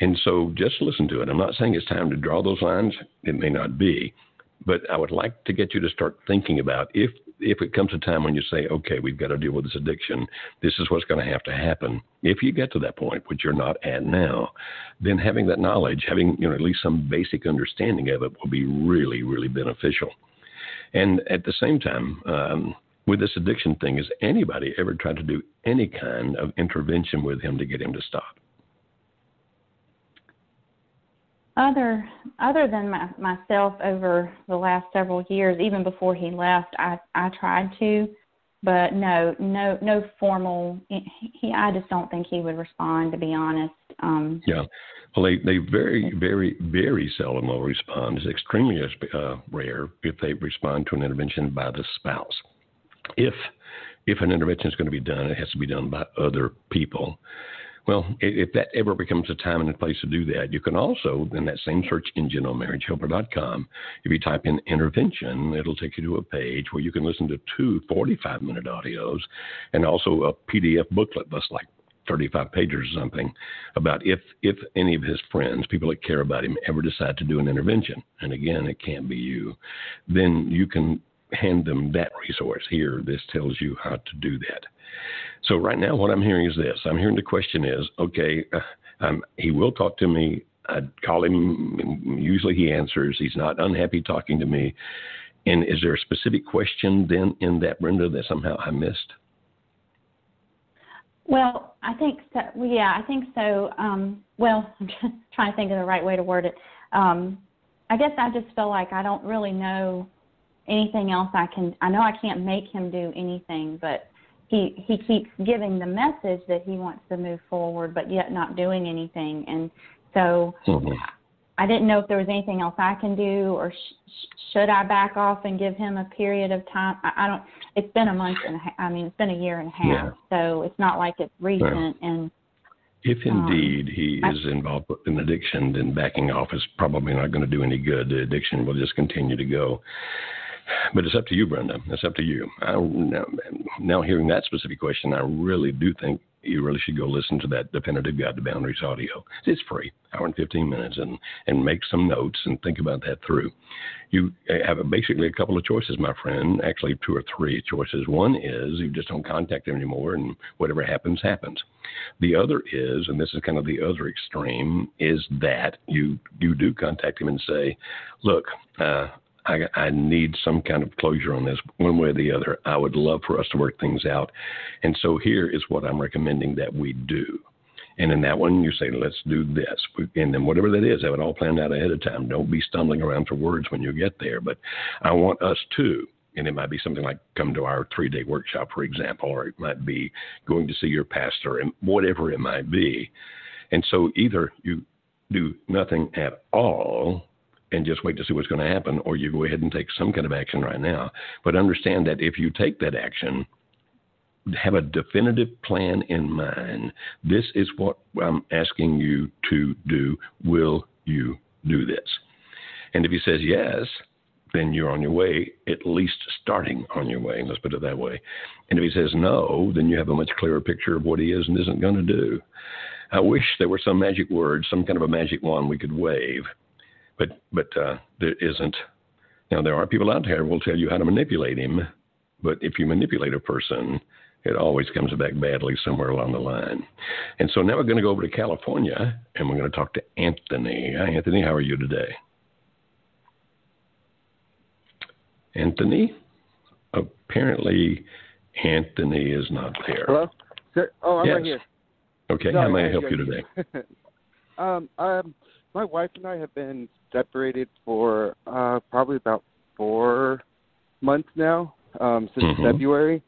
And so just listen to it. I'm not saying it's time to draw those lines, it may not be, but I would like to get you to start thinking about if if it comes a time when you say, okay, we've got to deal with this addiction, this is what's going to have to happen. If you get to that point, which you're not at now, then having that knowledge, having you know at least some basic understanding of it, will be really, really beneficial. And at the same time, um, with this addiction thing, has anybody ever tried to do any kind of intervention with him to get him to stop? Other other than my, myself over the last several years, even before he left, I I tried to, but no no no formal. He I just don't think he would respond. To be honest. Um, yeah. Well, they, they very, very, very seldom will respond. It's extremely uh, rare if they respond to an intervention by the spouse if if an intervention is going to be done, it has to be done by other people. Well, if that ever becomes a time and a place to do that, you can also, in that same search engine on marriagehelper.com, if you type in intervention, it'll take you to a page where you can listen to two 45 minute audios and also a PDF booklet that's like 35 pages or something about if if any of his friends, people that care about him, ever decide to do an intervention, and again, it can't be you, then you can hand them that resource. Here, this tells you how to do that. So right now, what I'm hearing is this. I'm hearing the question is, okay, uh, um, he will talk to me. I'd call him. Usually he answers. He's not unhappy talking to me. And is there a specific question then in that, Brenda, that somehow I missed? Well, I think so. Yeah, I think so. Um, well, I'm trying to think of the right way to word it. Um, I guess I just feel like I don't really know anything else I can. I know I can't make him do anything, but he he keeps giving the message that he wants to move forward, but yet not doing anything. And so mm-hmm. I didn't know if there was anything else I can do, or sh- should I back off and give him a period of time? I, I don't. It's been a month and a half. I mean, it's been a year and a half, yeah. so it's not like it's recent. Yeah. And if um, indeed um, he is involved in addiction, then backing off is probably not going to do any good. The addiction will just continue to go. But it's up to you, Brenda. It's up to you. I, now, now, hearing that specific question, I really do think you really should go listen to that definitive guide to boundaries audio. It's free, hour and 15 minutes, and and make some notes and think about that through. You have basically a couple of choices, my friend. Actually, two or three choices. One is you just don't contact him anymore, and whatever happens, happens. The other is, and this is kind of the other extreme, is that you you do contact him and say, look. Uh, I, I need some kind of closure on this, one way or the other. I would love for us to work things out. And so here is what I'm recommending that we do. And in that one, you say, let's do this. And then whatever that is, have it all planned out ahead of time. Don't be stumbling around for words when you get there. But I want us to, and it might be something like come to our three day workshop, for example, or it might be going to see your pastor, and whatever it might be. And so either you do nothing at all and just wait to see what's going to happen, or you go ahead and take some kind of action right now. But understand that if you take that action, have a definitive plan in mind. This is what I'm asking you to do. Will you do this? And if he says yes, then you're on your way, at least starting on your way. Let's put it that way. And if he says no, then you have a much clearer picture of what he is and isn't going to do. I wish there were some magic word, some kind of a magic wand we could wave but but uh, there isn't. Now there are people out there who will tell you how to manipulate him, but if you manipulate a person, it always comes back badly somewhere along the line. And so now we're going to go over to California and we're going to talk to Anthony. Hi, Anthony. How are you today? Anthony? Apparently, Anthony is not there. Hello? Oh, I'm yes. right here. Okay. Sorry, how may I help you today? um, um, my wife and I have been separated for uh, probably about four months now, um, since mm-hmm. February.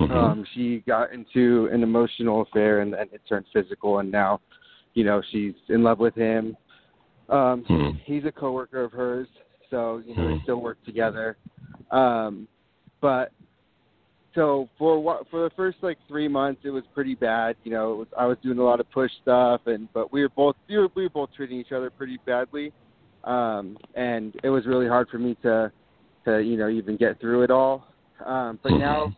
Mm-hmm. Um, she got into an emotional affair and then it turned physical, and now, you know, she's in love with him. Um, mm-hmm. He's a coworker of hers, so you know they mm-hmm. still work together. Um, but so for what for the first like three months, it was pretty bad. You know, it was, I was doing a lot of push stuff, and but we were both we were, we were both treating each other pretty badly, um, and it was really hard for me to to you know even get through it all. Um, but now,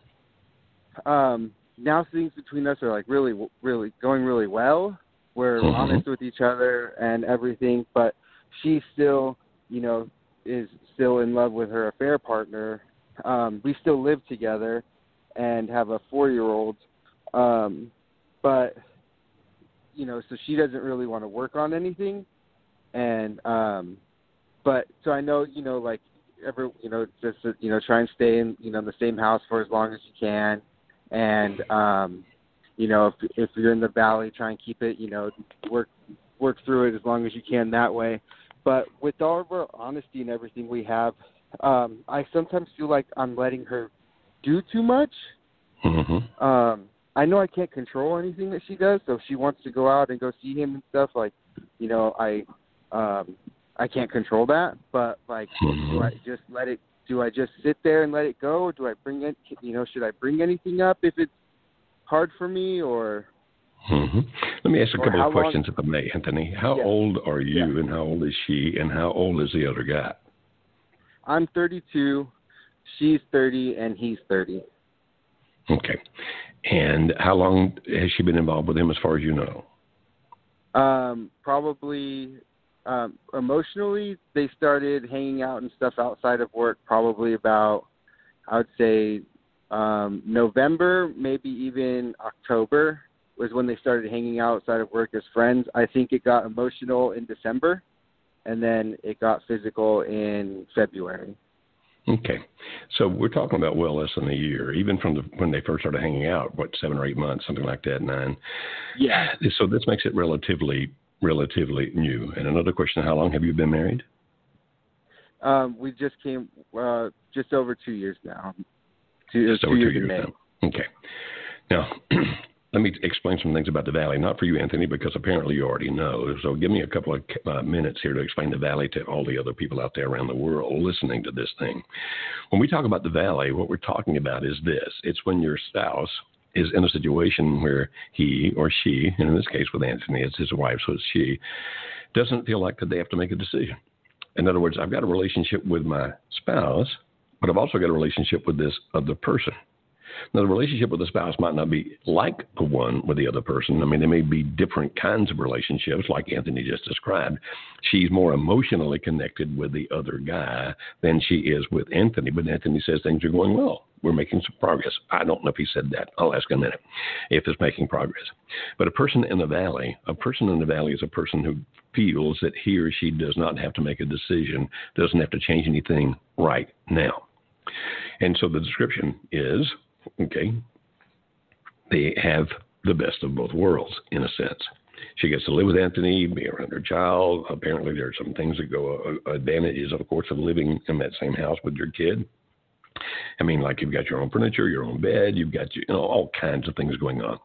um, now things between us are like really really going really well. We're Mhm. honest with each other and everything, but she still you know is still in love with her affair partner. Um, we still live together and have a four year old. Um, but you know, so she doesn't really want to work on anything. And um but so I know, you know, like ever you know, just you know, try and stay in, you know, in the same house for as long as you can. And um you know, if if you're in the valley, try and keep it, you know, work work through it as long as you can that way. But with all of our honesty and everything we have, um, I sometimes feel like I'm letting her do too much. Mm-hmm. Um, I know I can't control anything that she does, so if she wants to go out and go see him and stuff, like, you know, I um I can't control that. But like do I just let it do I just sit there and let it go or do I bring it you know, should I bring anything up if it's hard for me or hmm Let me ask a couple of long- questions, if I may, Anthony. How Yes. old are you, and how old is she, and how old is the other guy? I'm 32, she's 30 and he's 30. Okay. And how long has she been involved with him, as far as you know? Um, probably um, emotionally, they started hanging out and stuff outside of work. Probably about, I would say, um, November, maybe even October was when they started hanging out outside of work as friends. I think it got emotional in December, and then it got physical in February. Okay. So we're talking about well less than a year, even from the, when they first started hanging out, what, seven or eight months, something like that, nine. Yeah. So this makes it relatively, relatively new. And another question, how long have you been married? Um, we just came uh, just over two years now. Two, Just two over years two years now. Okay. Now, let me explain some things about the valley. Not for you, Anthony, because apparently you already know. So give me a couple of uh, minutes here to explain the valley to all the other people out there around the world listening to this thing. When we talk about the valley, what we're talking about is this it's when your spouse is in a situation where he or she, and in this case with Anthony, it's his wife, so it's she, doesn't feel like that they have to make a decision. In other words, I've got a relationship with my spouse, but I've also got a relationship with this other person. Now, the relationship with the spouse might not be like the one with the other person. I mean, there may be different kinds of relationships, like Anthony just described. She's more emotionally connected with the other guy than she is with Anthony, but Anthony says things are going well. We're making some progress. I don't know if he said that. I'll ask in a minute if it's making progress. But a person in the valley, a person in the valley is a person who feels that he or she does not have to make a decision, doesn't have to change anything right now. And so the description is okay, they have the best of both worlds in a sense. She gets to live with Anthony, be around her child. Apparently, there are some things that go uh, advantages, of course, of living in that same house with your kid. I mean, like you've got your own furniture, your own bed, you've got you know all kinds of things going on.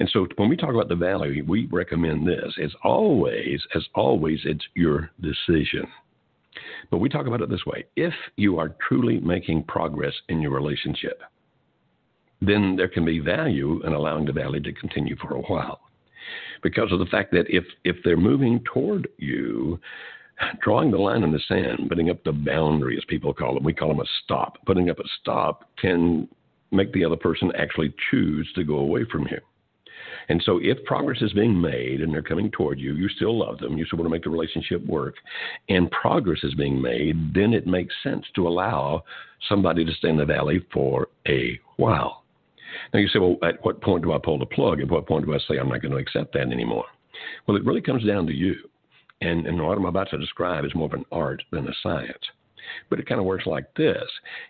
And so when we talk about the valley, we recommend this. It's always, as always, it's your decision. But we talk about it this way: if you are truly making progress in your relationship, then there can be value in allowing the valley to continue for a while. Because of the fact that if, if they're moving toward you, drawing the line in the sand, putting up the boundary, as people call it, we call them a stop. Putting up a stop can make the other person actually choose to go away from you. And so, if progress is being made and they're coming toward you, you still love them, you still want to make the relationship work, and progress is being made, then it makes sense to allow somebody to stay in the valley for a while. Now, you say, well, at what point do I pull the plug? At what point do I say I'm not going to accept that anymore? Well, it really comes down to you. And, and what I'm about to describe is more of an art than a science. But it kind of works like this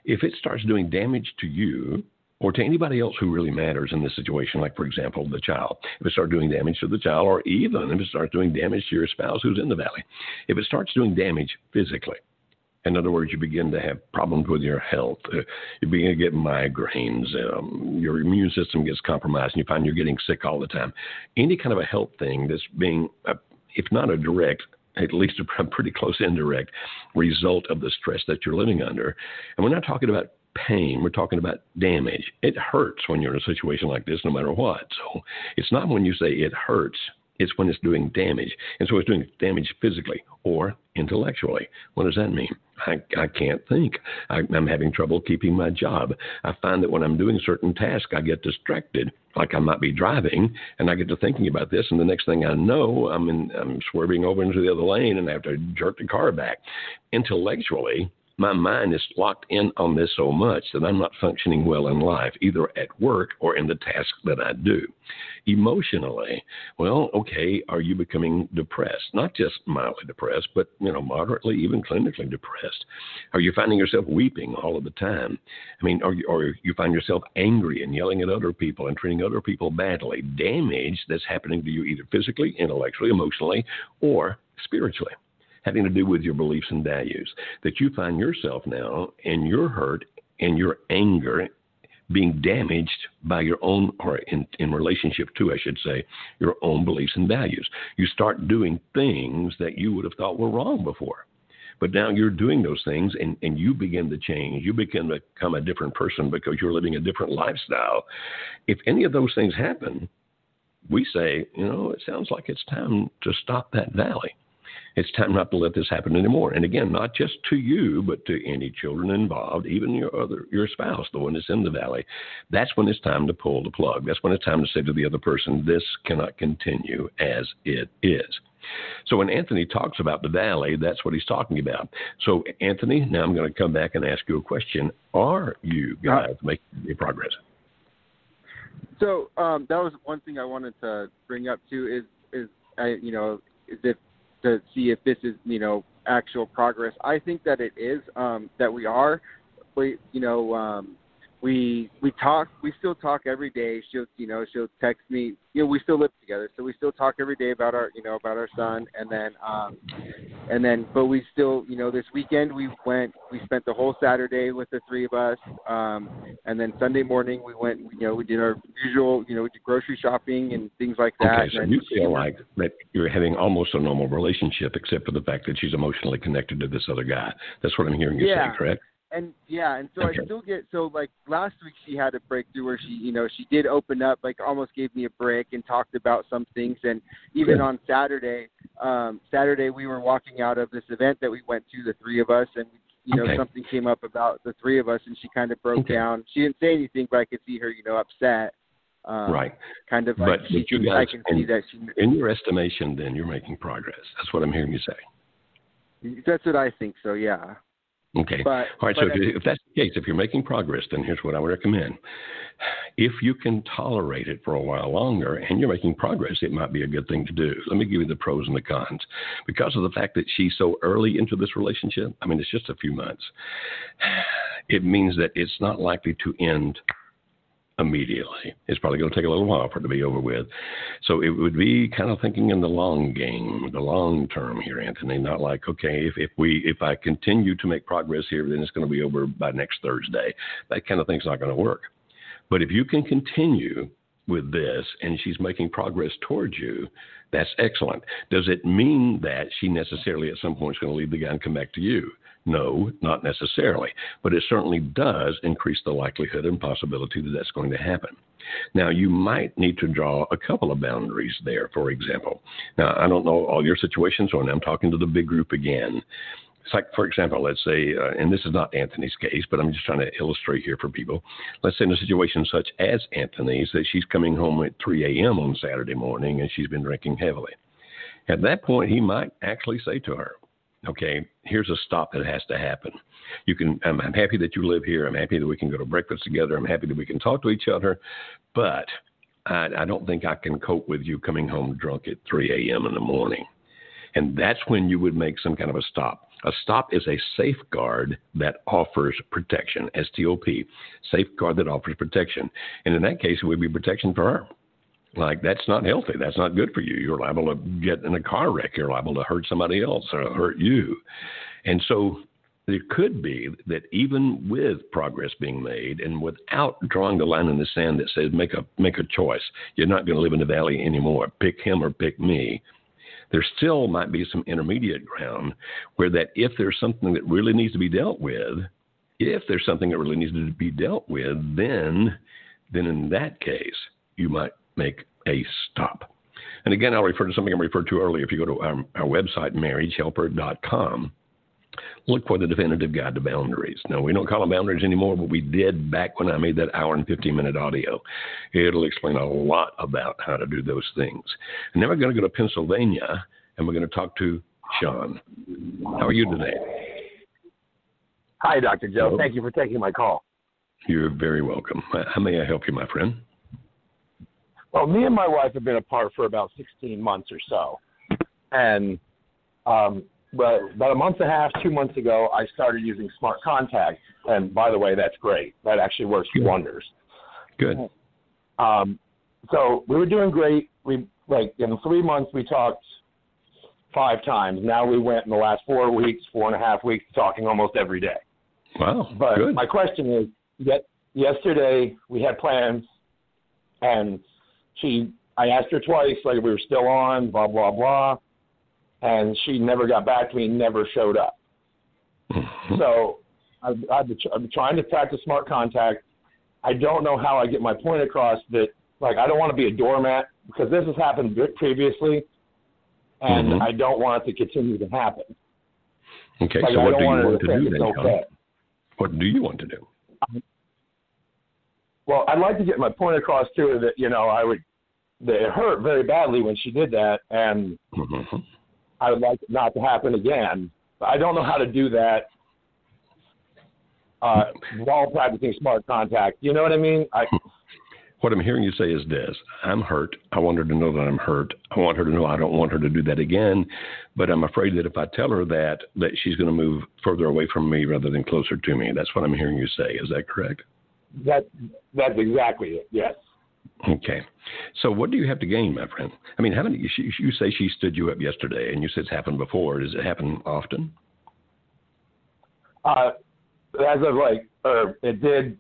if it starts doing damage to you, or to anybody else who really matters in this situation, like, for example, the child. If it starts doing damage to the child, or even if it starts doing damage to your spouse who's in the valley, if it starts doing damage physically, in other words, you begin to have problems with your health. Uh, you begin to get migraines. Um, your immune system gets compromised, and you find you're getting sick all the time. Any kind of a health thing that's being, uh, if not a direct at least a pretty close indirect result of the stress that you're living under. And we're not talking about pain. We're talking about damage. It hurts when you're in a situation like this, no matter what. So it's not when you say it hurts, it's when it's doing damage. And so it's doing damage physically or intellectually. What does that mean? I, I can't think. I, I'm having trouble keeping my job. I find that when I'm doing certain tasks, I get distracted, like I might be driving, and I get to thinking about this, and the next thing I know, I'm in, I'm swerving over into the other lane, and I have to jerk the car back. Intellectually, my mind is locked in on this so much that I'm not functioning well in life, either at work or in the task that I do. Emotionally, well, okay, are you becoming depressed? Not just mildly depressed, but you know, moderately, even clinically depressed. Are you finding yourself weeping all of the time? I mean, or, or you find yourself angry and yelling at other people and treating other people badly? Damage that's happening to you either physically, intellectually, emotionally, or spiritually having to do with your beliefs and values. That you find yourself now in your hurt and your anger being damaged by your own, or in, in relationship to, I should say, your own beliefs and values. You start doing things that you would have thought were wrong before. But now you're doing those things and, and you begin to change. You begin to become a different person because you're living a different lifestyle. If any of those things happen, we say, you know, it sounds like it's time to stop that valley. It's time not to let this happen anymore. And again, not just to you, but to any children involved, even your other your spouse, the one that's in the valley. That's when it's time to pull the plug. That's when it's time to say to the other person, this cannot continue as it is. So when Anthony talks about the valley, that's what he's talking about. So Anthony, now I'm going to come back and ask you a question. Are you guys uh, making progress? So um, that was one thing I wanted to bring up too. Is is I you know is if to see if this is you know actual progress. I think that it is um, that we are. We you know um, we we talk we still talk every day. She'll you know she'll text me. You know we still live together so we still talk every day about our you know about our son. And then um and then but we still you know this weekend we went we spent the whole saturday with the three of us. Um and then sunday morning we went you know we did our usual you know we did grocery shopping and things like that. Okay so you feel like that you're having almost a normal relationship except for the fact that she's emotionally connected to this other guy. That's what i'm hearing you yeah. say correct and yeah, and so okay. I still get so like last week she had a breakthrough where she you know she did open up like almost gave me a break and talked about some things. And even on Saturday um Saturday we were walking out of this event that we went to the three of us and you know okay. something came up about the three of us and she kind of broke okay. down. She didn't say anything but I could see her you know upset um, right. kind of but, like but you guys I can see that she in your estimation then you're making progress. That's what I'm hearing you say. That's what I think so yeah Okay. But, All right. So if, if, that's the case, if you're making progress, then here's what I would recommend. If you can tolerate it for a while longer and you're making progress, it might be a good thing to do. Let me give you the pros and the cons. Because of the fact that she's so early into this relationship, I mean, it's just a few months, it means that it's not likely to end immediately. It's probably going to take a little while for it to be over with. So it would be kind of thinking in the long game, the long term here, Anthony. Not like, okay, if, if we if I continue to make progress here, then it's going to be over by next Thursday. That kind of thing's not going to work. But if you can continue with this and she's making progress towards you, that's excellent. Does it mean that she necessarily at some point is going to leave the guy and come back to you? No, not necessarily, but it certainly does increase the likelihood and possibility that that's going to happen. Now, you might need to draw a couple of boundaries there, for example. Now, I don't know all your situations, so I'm talking to the big group again. It's like, for example, let's say, uh, and this is not Anthony's case, but I'm just trying to illustrate here for people. Let's say in a situation such as Anthony's, that she's coming home at 3 a.m. on Saturday morning and she's been drinking heavily. At that point, he might actually say to her, okay, here's a stop that has to happen. You can, I'm, I'm happy that you live here. I'm happy that we can go to breakfast together. I'm happy that we can talk to each other, but I, I don't think I can cope with you coming home drunk at 3 a.m. in the morning. And that's when you would make some kind of a stop. A stop is a safeguard that offers protection, STOP, safeguard that offers protection. And in that case, it would be protection for her. Like that's not healthy. That's not good for you. You're liable to get in a car wreck. You're liable to hurt somebody else or hurt you. And so there could be that even with progress being made and without drawing the line in the sand that says make a make a choice, you're not going to live in the valley anymore. Pick him or pick me. there still might be some intermediate ground where that if there's something that really needs to be dealt with, if there's something that really needs to be dealt with, then then in that case you might make a stop. And again, I'll refer to something I referred to earlier. If you go to our, our website, marriagehelper.com, look for the definitive guide to boundaries. Now, we don't call them boundaries anymore, but we did back when I made that hour and 15 minute audio. It'll explain a lot about how to do those things. And then we're going to go to Pennsylvania and we're going to talk to Sean. How are you today? Hi, Dr. Joe. Hello. Thank you for taking my call. You're very welcome. How may I help you, my friend? Well, me and my wife have been apart for about 16 months or so. And um, but about a month and a half, two months ago, I started using Smart Contact. And by the way, that's great. That actually works Good. wonders. Good. Um, so we were doing great. We like in three months we talked five times. Now we went in the last four weeks, four and a half weeks, talking almost every day. Wow. But Good. my question is, yet yesterday we had plans, and she, I asked her twice, like we were still on, blah blah blah and she never got back to me, never showed up. So I've, I've, been, I've been trying to practice smart contact. I don't know how I get my point across that, like, I don't want to be a doormat because this has happened previously, and mm-hmm. I don't want it to continue to happen. Okay, like, so what do you want, to, to do then, okay. What do you want to do? Well, I'd like to get my point across to her that you know I would it hurt very badly when she did that, and mm-hmm. I would like it not to happen again. But I don't know how to do that uh, while practicing smart contact. You know what I mean? I, what I'm hearing you say is this I'm hurt. I want her to know that I'm hurt. I want her to know I don't want her to do that again. But I'm afraid that if I tell her that, that she's going to move further away from me rather than closer to me. That's what I'm hearing you say. Is that correct? That, that's exactly it, yes. Okay. So what do you have to gain, my friend? I mean, haven't you, you say she stood you up yesterday, and you said it's happened before. Does it happen often? Uh, as of like, or it did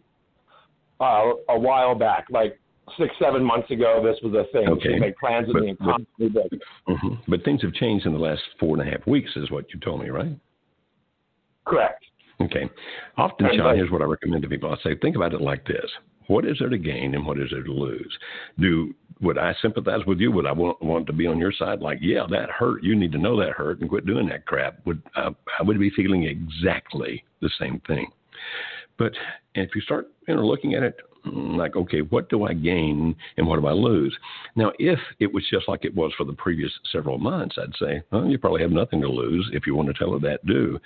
uh, a while back, like six, seven months ago. This was a thing. Okay. She made plans with but, me and constantly but, mm-hmm. but things have changed in the last four and a half weeks, is what you told me, right? Correct. Okay. Often, Sean, here's what I recommend to people. I say, think about it like this: what is there to gain and what is there to lose? Do would I sympathize with you? Would I want, want to be on your side? Like, yeah, that hurt. You need to know that hurt and quit doing that crap. Would uh, I would be feeling exactly the same thing. But if you start, you know, looking at it like, okay, what do I gain and what do I lose? Now, if it was just like it was for the previous several months, I'd say, well, you probably have nothing to lose if you want to tell her that. Do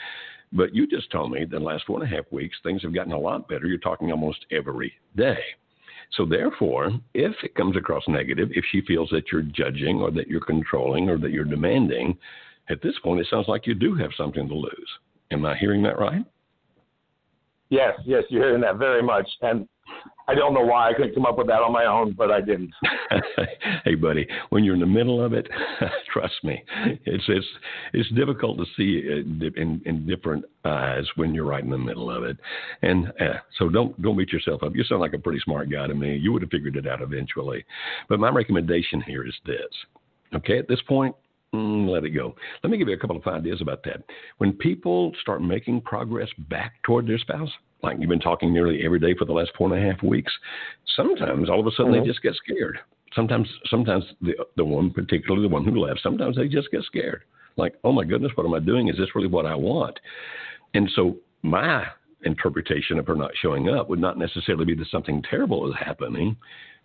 but you just told me the last one and a half weeks, things have gotten a lot better. You're talking almost every day. So, therefore, if it comes across negative, if she feels that you're judging or that you're controlling or that you're demanding, at this point, it sounds like you do have something to lose. Am I hearing that right? Yes, yes, you're hearing that very much. And I don't know why I couldn't come up with that on my own, but I didn't. hey, buddy, when you're in the middle of it, trust me, it's it's it's difficult to see in, in different eyes when you're right in the middle of it. And uh, so don't don't beat yourself up. You sound like a pretty smart guy to me. You would have figured it out eventually. But my recommendation here is this. Okay, at this point, Mm, let it go. Let me give you a couple of ideas about that. When people start making progress back toward their spouse, like you've been talking nearly every day for the last four and a half weeks, sometimes all of a sudden mm-hmm. they just get scared. Sometimes, sometimes the the one, particularly the one who left, sometimes they just get scared. Like, oh my goodness, what am I doing? Is this really what I want? And so my interpretation of her not showing up would not necessarily be that something terrible is happening.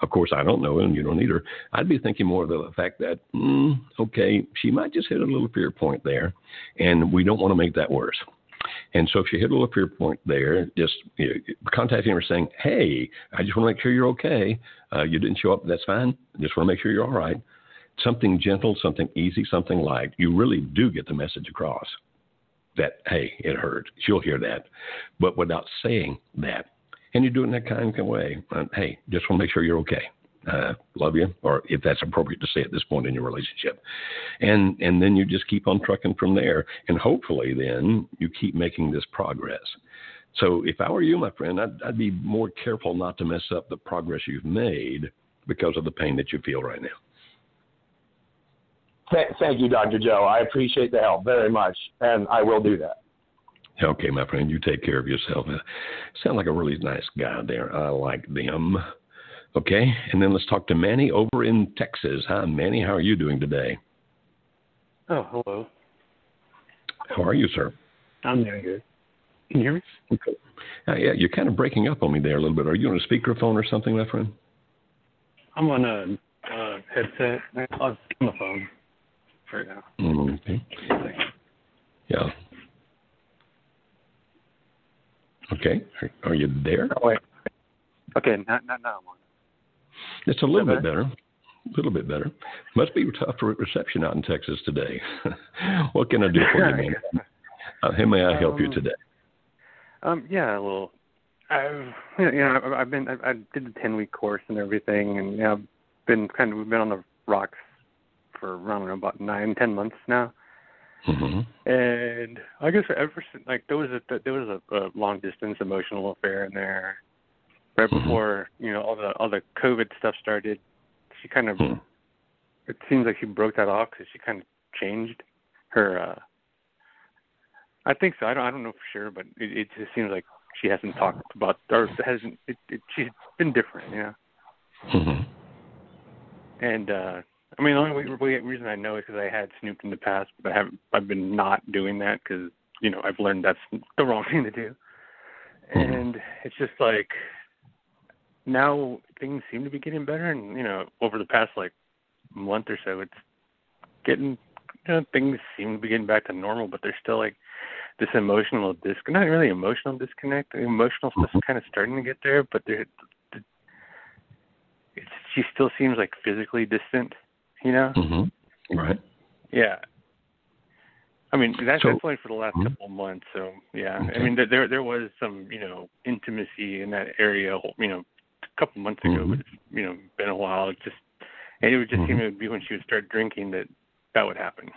Of course, I don't know, and you don't either. I'd be thinking more of the fact that, mm, okay, she might just hit a little fear point there, and we don't want to make that worse. And so if you hit a little fear point there, just you know, contacting her saying, hey, I just want to make sure you're okay. Uh, you didn't show up, that's fine. Just want to make sure you're all right. Something gentle, something easy, something light. You really do get the message across that, hey, it hurt. She'll hear that. But without saying that, and you do it in that kind of way, uh, hey, just want to make sure you're okay uh, love you, or if that's appropriate to say at this point in your relationship, and and then you just keep on trucking from there, and hopefully then you keep making this progress. So if I were you, my friend, I'd, I'd be more careful not to mess up the progress you've made because of the pain that you feel right now. Th- thank you, Dr. Joe. I appreciate the help very much, and I will do that. Okay, my friend, you take care of yourself. Uh, sound like a really nice guy there. I like them. Okay, and then let's talk to Manny over in Texas. Hi, Manny. How are you doing today? Oh, hello. How are you, sir? I'm doing good. Can you hear me? Okay. Uh, yeah, you're kind of breaking up on me there a little bit. Are you on a speakerphone or something, my friend? I'm on a uh, headset. I'm on the phone right now. Okay. Yeah. Okay. Are, are you there? Oh, wait. Okay, not not now. I'm. It's a little bit better. A little bit better. Must be tough for reception out in Texas today. what can I do for you, man? Uh, how may I help you Um, today? Um, yeah, a little. I've you know I've, I've been I, I did the ten week course and everything, and you know, I've been kind of we've been on the rocks for I don't know about nine ten months now. Mm-hmm. And I guess ever since like there was a there was a, a long distance emotional affair in there right Mm-hmm. before you know all the all the COVID stuff started. She kind of Hmm. it seems like she broke that off because she kind of changed her. uh I think so. I don't I don't know for sure, but it, it just seems like she hasn't talked about or hasn't. It, it, she's been different, yeah. Mm-hmm. And uh I mean, the only re- re- reason I know is because I had snooped in the past, but I haven't. I've been not doing that because you know I've learned that's the wrong thing to do. Mm-hmm. And it's just like now things seem to be getting better, and you know over the past like month or so, it's getting you know things seem to be getting back to normal, but there's still like this emotional disc not really emotional disconnect. The emotional stuff's mm-hmm. kind of starting to get there, but there it's, she still seems like physically distant, you know? Mm-hmm. Right. Yeah. I mean, that's So- only for the last Mhm. couple of months. So yeah, Okay. I mean, there- there was some you know intimacy in that area, you know, a couple months ago, Mhm. but it's you know been a while. It just and it would just seem Mhm. it would be when she would start drinking that that would happen.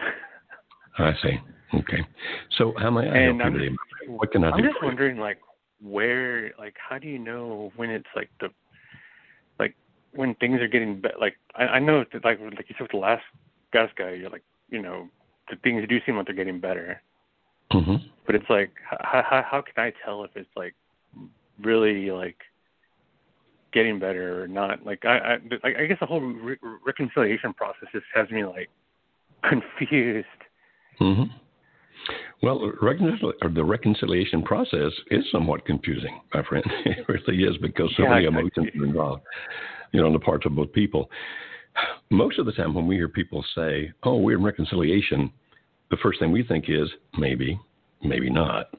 I see. Okay. So how may I and I'm just. What can I I'm do just for you? wondering, like, where, like, how do you know when it's like the, when things are getting better? Like, I, I know that, like, like you said with the last gas guy, you're like, you know, the things do seem like they're getting better, Mm-hmm. but it's like, how how, how can I tell if it's like really like getting better or not? Like, I I, I guess the whole re- reconciliation process just has me like confused. hmm Well, the reconciliation process is somewhat confusing, my friend. It really is because so Yeah, many emotions are involved, you know, on the parts of both people. Most of the time, when we hear people say, "Oh, we're in reconciliation," the first thing we think is maybe, maybe not,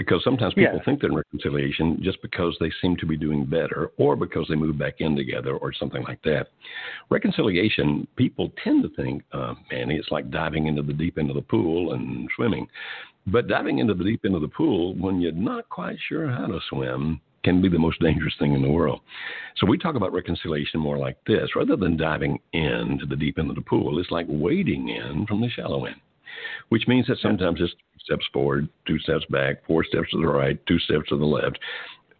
because sometimes people Yeah. think they're in reconciliation just because they seem to be doing better, or because they move back in together, or something like that. Reconciliation, people tend to think, uh, Manny, it's like diving into the deep end of the pool and swimming. But diving into the deep end of the pool when you're not quite sure how to swim can be the most dangerous thing in the world. So we talk about reconciliation more like this rather than diving into the deep end of the pool, it's like wading in from the shallow end, which means that sometimes it's two steps forward, two steps back, four steps to the right, two steps to the left.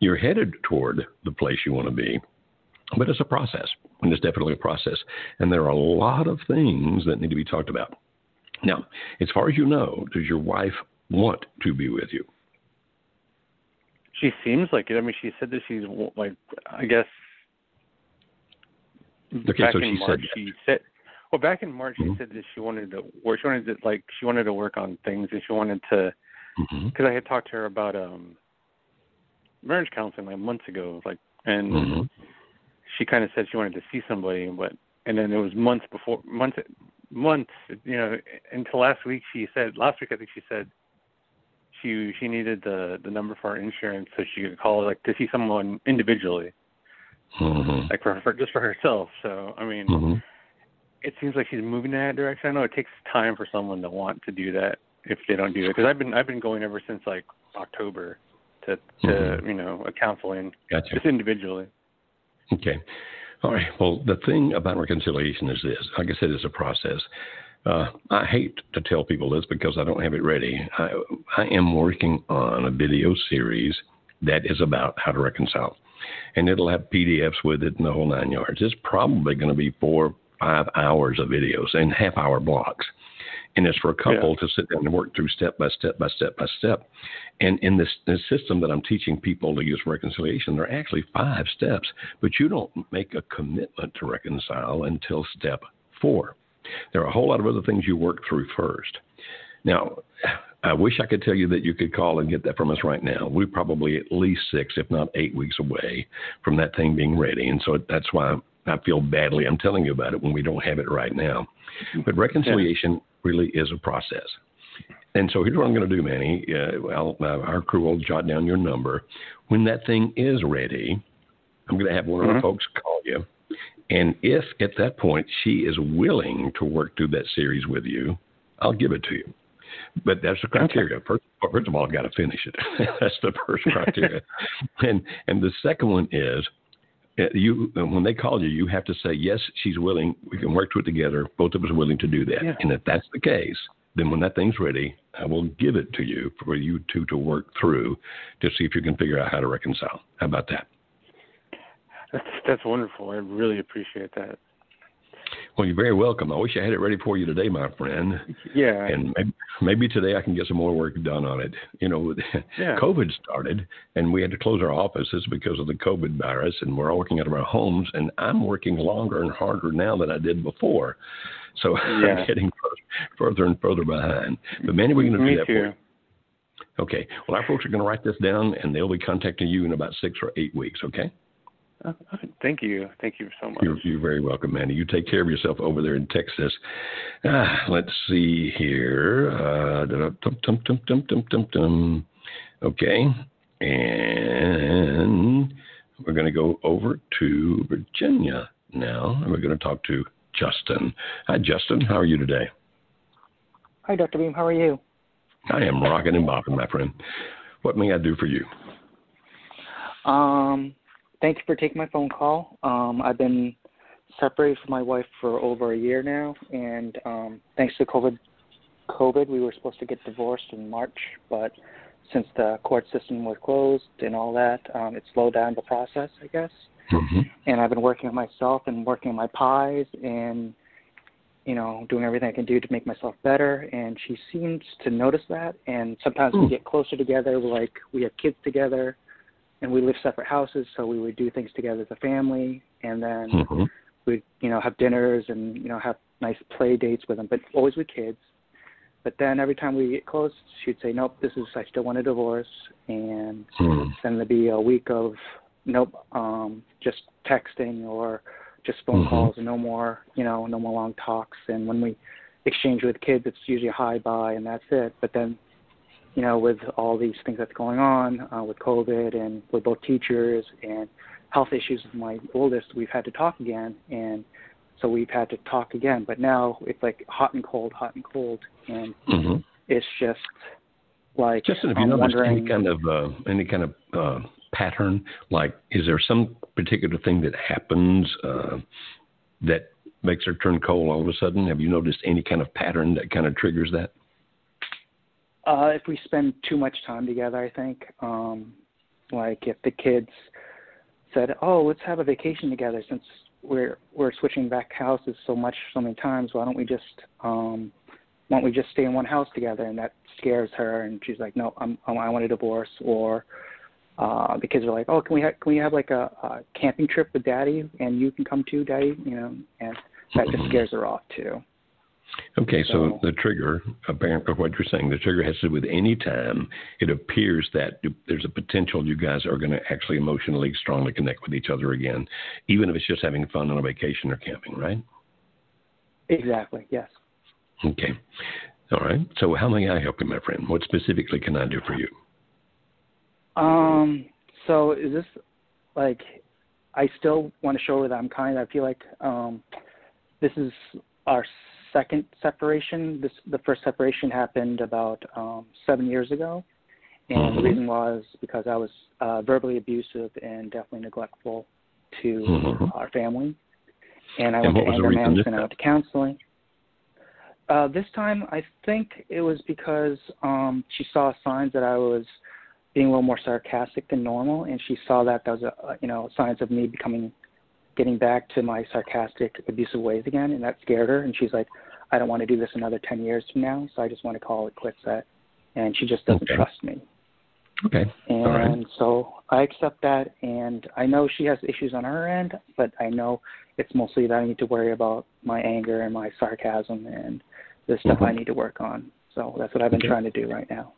You're headed toward the place you want to be, but it's a process, and it's definitely a process. And there are a lot of things that need to be talked about. Now, as far as you know, does your wife want to be with you? She seems like it. I mean, she said that she's like, I guess. Okay, back so in she March, said she said. Well, back in March, Mhm. she said that she wanted to work. She wanted to like she wanted to work on things, and she wanted to Mm-hmm. because I had talked to her about um marriage counseling like months ago, like, and Mhm. she kind of said she wanted to see somebody, but and then it was months before months months you know until last week she said last week I think she said she she needed the the number for her insurance so she could call like to see someone individually Mm-hmm. like for, for just for herself so I mean Mm-hmm. It seems like she's moving in that direction I know it takes time for someone to want to do that if they don't do it because I've been I've been going ever since like October to to Mhm. you know a counseling Gotcha. just individually Okay. All right. Well, the thing about reconciliation is this. Like I said, it's a process. Uh, I hate to tell people this because I don't have it ready. I, I am working on a video series that is about how to reconcile, and it'll have PDFs with it and the whole nine yards. It's probably going to be four, five hours of videos and half hour blocks. And it's for a couple yeah. to sit down and work through step by step by step by step. And in this, this system that I'm teaching people to use reconciliation, there are actually five steps, but you don't make a commitment to reconcile until step four. There are a whole lot of other things you work through first. Now, I wish I could tell you that you could call and get that from us right now. We're probably at least six, if not eight weeks away from that thing being ready. And so that's why I feel badly. I'm telling you about it when we don't have it right now. But reconciliation yeah. really is a process. And so here's what I'm going to do, Manny. Uh, well, uh, our crew will jot down your number. When that thing is ready, I'm going to have one mm-hmm. of our folks call you. And if at that point she is willing to work through that series with you, I'll give it to you. But that's the criteria. Okay. First, first of all, I've got to finish it. that's the first criteria. and and the second one is you uh, when they call you, you have to say yes. She's willing. We can work through it together. Both of us are willing to do that. Yeah. And if that's the case, then when that thing's ready, I will give it to you for you two to work through to see if you can figure out how to reconcile. How about that? That's that's wonderful. I really appreciate that. Well, you're very welcome. I wish I had it ready for you today, my friend. Yeah. And maybe, maybe today I can get some more work done on it. You know, yeah. COVID started and we had to close our offices because of the COVID virus, and we're all working out of our homes. And I'm working longer and harder now than I did before. So yeah. I'm getting further and further behind. But Manny, we're going to do that too. for you. Okay. Well, our folks are going to write this down, and they'll be contacting you in about six or eight weeks. Okay. Uh, thank you. Thank you so much. You're, you're, very welcome, Manny. You take care of yourself over there in Texas. Ah, let's see here. Uh, okay. And we're going to go over to Virginia now, and we're going to talk to Justin. Hi, Justin. How are you today? Hi, Dr. Beam. How are you? I am rocking and bopping, my friend. What may I do for you? Um, thank you for taking my phone call. Um, I've been separated from my wife for over a year now, and um, thanks to COVID, COVID, we were supposed to get divorced in March, but since the court system was closed and all that, um, it slowed down the process, I guess. Mm-hmm. And I've been working on myself and working on my pies and you know doing everything I can do to make myself better. And she seems to notice that. And sometimes mm. we get closer together, like we have kids together and we live separate houses, so we would do things together as a family, and then mm-hmm. we'd you know have dinners and you know have nice play dates with them, but always with kids. But then every time we get close, she'd say, "Nope, this is I still want a divorce," and mm. then there'd be a week of nope, um, just texting or just phone mm-hmm. calls and no more, you know, no more long talks. And when we exchange with kids, it's usually a hi bye and that's it. But then you know, with all these things that's going on uh, with COVID and with both teachers and health issues with my oldest, we've had to talk again, and so we've had to talk again. But now it's like hot and cold, hot and cold, and mm-hmm. it's just like just if you I'm noticed wondering, any kind of uh, any kind of uh, pattern, like is there some particular thing that happens uh, that makes her turn cold all of a sudden? Have you noticed any kind of pattern that kind of triggers that? Uh, if we spend too much time together, I think. Um, like if the kids said, "Oh, let's have a vacation together," since we're we're switching back houses so much, so many times. Why don't we just um, why don't we just stay in one house together? And that scares her, and she's like, "No, I'm, I want a divorce." Or uh, the kids are like, "Oh, can we can we have like a, a camping trip with Daddy, and you can come too, Daddy?" You know, and that just scares her off too. Okay, so, so the trigger, apparently, what you're saying, the trigger has to do with any time it appears that there's a potential you guys are going to actually emotionally strongly connect with each other again, even if it's just having fun on a vacation or camping, right? Exactly. Yes. Okay. All right. So, how may I help you, my friend? What specifically can I do for you? Um. So, is this like I still want to show her that I'm kind. I feel like um, this is our second separation. This the first separation happened about um, seven years ago, and mm-hmm. the reason was because I was uh, verbally abusive and definitely neglectful to mm-hmm. our family. And I and went to anger management. I went to counseling. Uh, this time, I think it was because um, she saw signs that I was being a little more sarcastic than normal, and she saw that that was a, you know signs of me becoming getting back to my sarcastic, abusive ways again, and that scared her. And she's like, I don't want to do this another 10 years from now, so I just want to call it quits. That, and she just doesn't Okay. trust me. Okay. And right. so I accept that, and I know she has issues on her end, but I know it's mostly that I need to worry about my anger and my sarcasm and the stuff Mhm. I need to work on. So that's what I've been Okay. trying to do right now.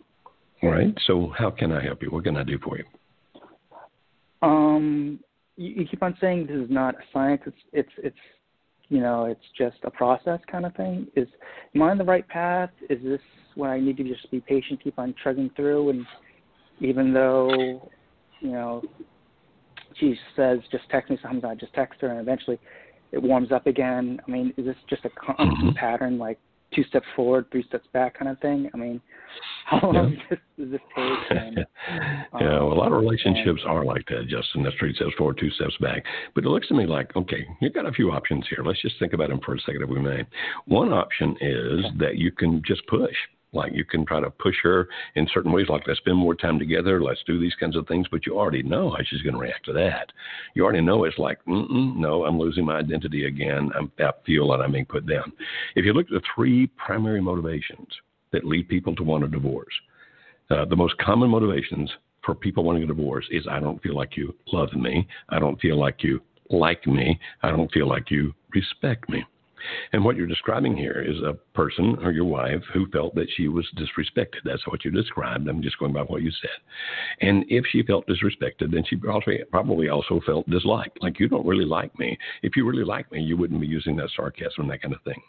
All right. So how can I help you? What can I do for you? Um, you, you keep on saying this is not a science. It's it's it's you know it's just a process kind of thing. Is am I on the right path? Is this what I need to just be patient, keep on chugging through, and even though you know she says just text me, sometimes I just text her, and eventually it warms up again. I mean, is this just a constant pattern, like two steps forward, three steps back kind of thing? I mean, how long does, does this take? And, Yeah, well, a lot of um, relationships are like that, Justin. That's three steps forward, two steps back. But it looks to me like, okay, you've got a few options here. Let's just think about them for a second, if we may. One option is that you can just push. Like you can try to push her in certain ways, like let's spend more time together, let's do these kinds of things. But you already know how she's going to react to that. You already know it's like, no, I'm losing my identity again. I'm, I feel that I'm being put down. If you look at the three primary motivations that lead people to want a divorce, uh, the most common motivations for people wanting a divorce is I don't feel like you love me. I don't feel like you like me. I don't feel like you respect me. And what you're describing here is a person or your wife who felt that she was disrespected. That's what you described. I'm just going by what you said. And if she felt disrespected, then she probably also felt disliked. Like you don't really like me. If you really like me, you wouldn't be using that sarcasm and that kind of thing.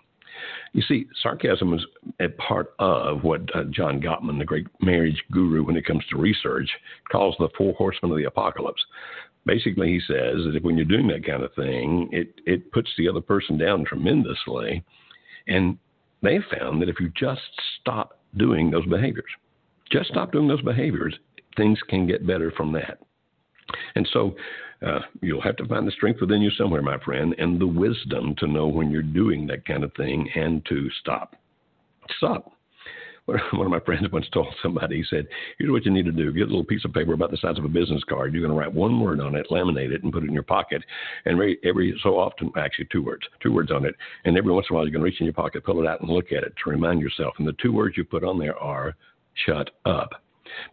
You see, sarcasm is a part of what uh, John Gottman, the great marriage guru when it comes to research, calls the four horsemen of the apocalypse. Basically, he says that if when you're doing that kind of thing, it, it puts the other person down tremendously. And they found that if you just stop doing those behaviors, just stop doing those behaviors, things can get better from that. And so uh, you'll have to find the strength within you somewhere, my friend, and the wisdom to know when you're doing that kind of thing and to stop. Stop. One of my friends once told somebody, he said, Here's what you need to do get a little piece of paper about the size of a business card. You're going to write one word on it, laminate it, and put it in your pocket. And every, every so often, actually, two words, two words on it. And every once in a while, you're going to reach in your pocket, pull it out, and look at it to remind yourself. And the two words you put on there are shut up.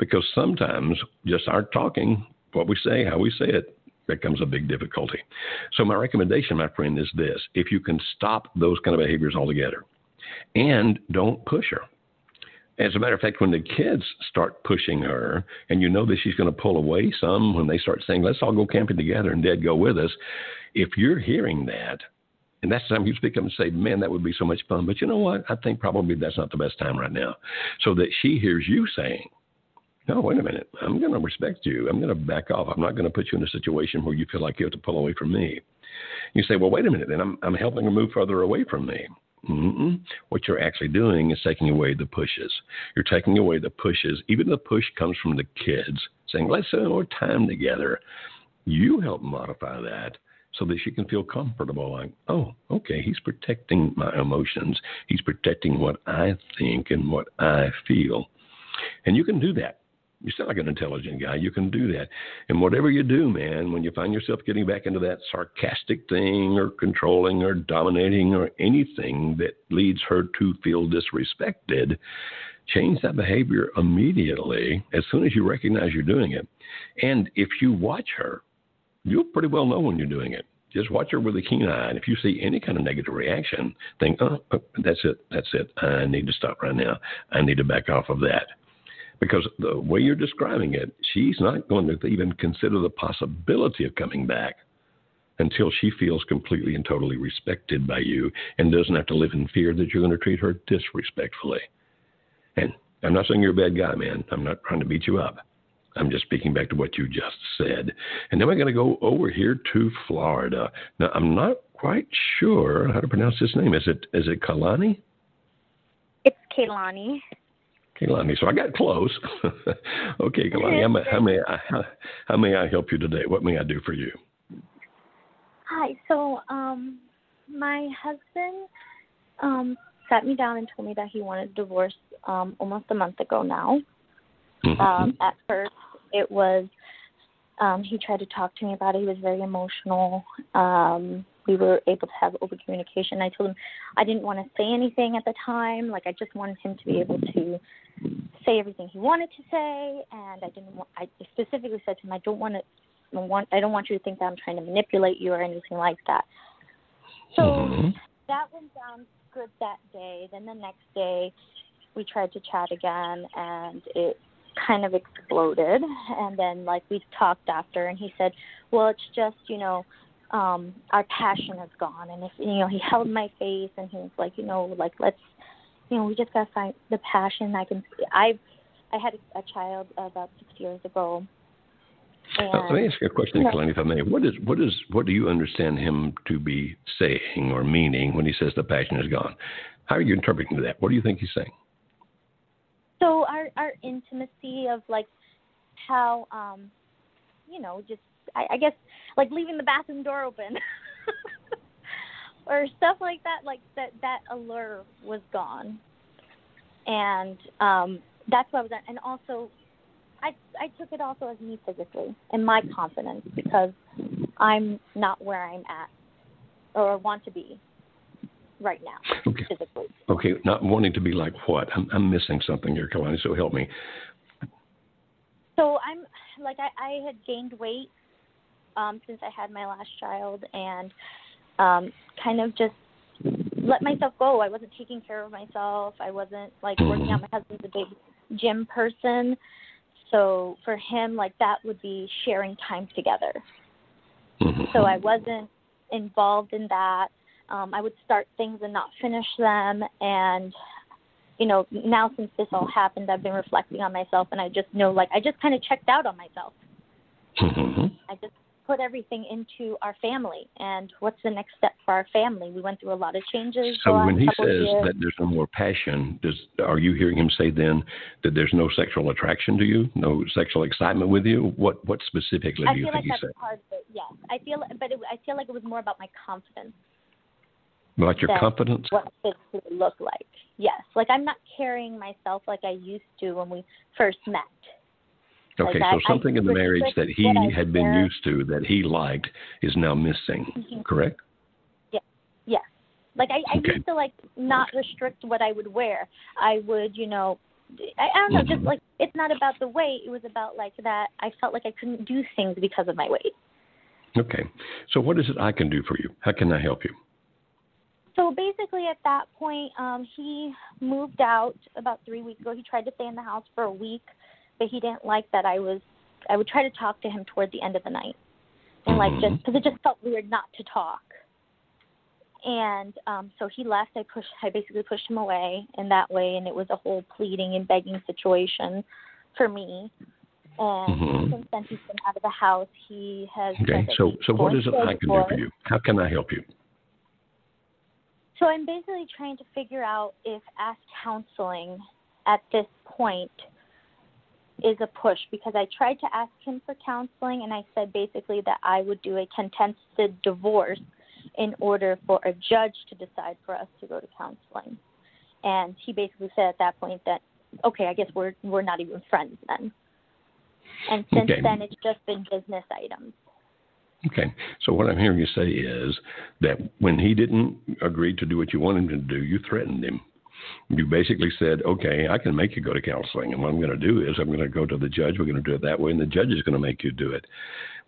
Because sometimes just our talking, what we say, how we say it, becomes a big difficulty. So, my recommendation, my friend, is this if you can stop those kind of behaviors altogether and don't push her. As a matter of fact, when the kids start pushing her, and you know that she's going to pull away some when they start saying, let's all go camping together and dad go with us, if you're hearing that, and that's the time you speak up and say, man, that would be so much fun. But you know what? I think probably that's not the best time right now. So that she hears you saying, no, wait a minute. I'm going to respect you. I'm going to back off. I'm not going to put you in a situation where you feel like you have to pull away from me. You say, well, wait a minute. Then I'm, I'm helping her move further away from me. Mm-mm. What you're actually doing is taking away the pushes. You're taking away the pushes. Even the push comes from the kids saying, let's spend more time together. You help modify that so that she can feel comfortable like, oh, okay, he's protecting my emotions. He's protecting what I think and what I feel. And you can do that. You sound like an intelligent guy. You can do that. And whatever you do, man, when you find yourself getting back into that sarcastic thing or controlling or dominating or anything that leads her to feel disrespected, change that behavior immediately as soon as you recognize you're doing it. And if you watch her, you'll pretty well know when you're doing it. Just watch her with a keen eye. And if you see any kind of negative reaction, think, oh, oh, that's it. That's it. I need to stop right now. I need to back off of that. Because the way you're describing it, she's not going to even consider the possibility of coming back until she feels completely and totally respected by you and doesn't have to live in fear that you're going to treat her disrespectfully. And I'm not saying you're a bad guy, man. I'm not trying to beat you up. I'm just speaking back to what you just said. And then we're going to go over here to Florida. Now, I'm not quite sure how to pronounce this name. Is it is it Kalani? It's Kaylani. Kalani. So I got close. okay, Kalani. How may, how may I how, how may I help you today? What may I do for you? Hi. So, um, my husband um sat me down and told me that he wanted a divorce um almost a month ago now. Mm-hmm. Um, at first, it was um, he tried to talk to me about it. He was very emotional. Um, we were able to have open communication. I told him I didn't want to say anything at the time. Like I just wanted him to be able to say everything he wanted to say, and I didn't. Want, I specifically said to him, I don't want to. I want. I don't want you to think that I'm trying to manipulate you or anything like that. So Mm-hmm. that went down good that day. Then the next day, we tried to chat again, and it kind of exploded. And then, like, we talked after, and he said, "Well, it's just, you know, um, our passion is gone." And if you know, he held my face, and he was like, "You know, like, let's, you know, we just gotta find the passion." I can, I, I had a, a child about six years ago. Uh, let me ask you a question, Yeah. Kalani, if I may. What is what is what do you understand him to be saying or meaning when he says the passion is gone? How are you interpreting that? What do you think he's saying? so our our intimacy of like how um you know just I, I guess like leaving the bathroom door open or stuff like that like that that allure was gone and um that's what I was at and also I I took it also as me physically and my confidence because I'm not where I'm at or want to be right now Okay. physically. Okay, not wanting to be like what? I'm, I'm missing something here, Kalani, so help me. So I'm like I, I had gained weight um since I had my last child and um kind of just let myself go. I wasn't taking care of myself. I wasn't like working out. My husband's a big gym person. So for him like that would be sharing time together. So I wasn't involved in that. Um, I would start things and not finish them. And, you know, now since this all happened, I've been reflecting on myself and I just know, like, I just kind of checked out on myself. Mm-hmm. I just put everything into our family and what's the next step for our family. We went through a lot of changes. So when he says that there's no more passion, does are you hearing him say then that there's no sexual attraction to you, no sexual excitement with you? What what specifically I do you feel think like he's that's saying? part of it. Yes, I feel, but it, I feel like it was more about my confidence. About your confidence? What it would look like. Yes, like I'm not carrying myself like I used to when we first met. Okay, Like, so I- something in the marriage that he had been wear. used to, that he liked, is now missing. Mhm. Correct? Yes. Like I, I Okay. used to like not restrict what I would wear. I would, you know, I, I don't know, just Mhm. like it's not about the weight. It was about like that. I felt like I couldn't do things because of my weight. Okay. So what is it I can do for you? How can I help you? So basically, at that point, um, he moved out about three weeks ago. He tried to stay in the house for a week, but he didn't like that I was. I would try to talk to him toward the end of the night, and like just because it just felt weird not to talk. And um, so he left. I pushed. I basically pushed him away in that way, and it was a whole pleading and begging situation for me. And Mhm. since then, he's been out of the house. He has. Okay. So so what going it I can do for you? How can I help you? So I'm basically trying to figure out if ask counseling at this point is a push because I tried to ask him for counseling and I said basically that I would do a contested divorce in order for a judge to decide for us to go to counseling. And he basically said at that point that okay, I guess we're we're not even friends then. And since Okay. then it's just been business items. Okay. So what I'm hearing you say is that when he didn't agree to do what you wanted him to do, you threatened him. You basically said, "Okay, I can make you go to counseling, and what I'm going to do is I'm going to go to the judge. We're going to do it that way, and the judge is going to make you do it."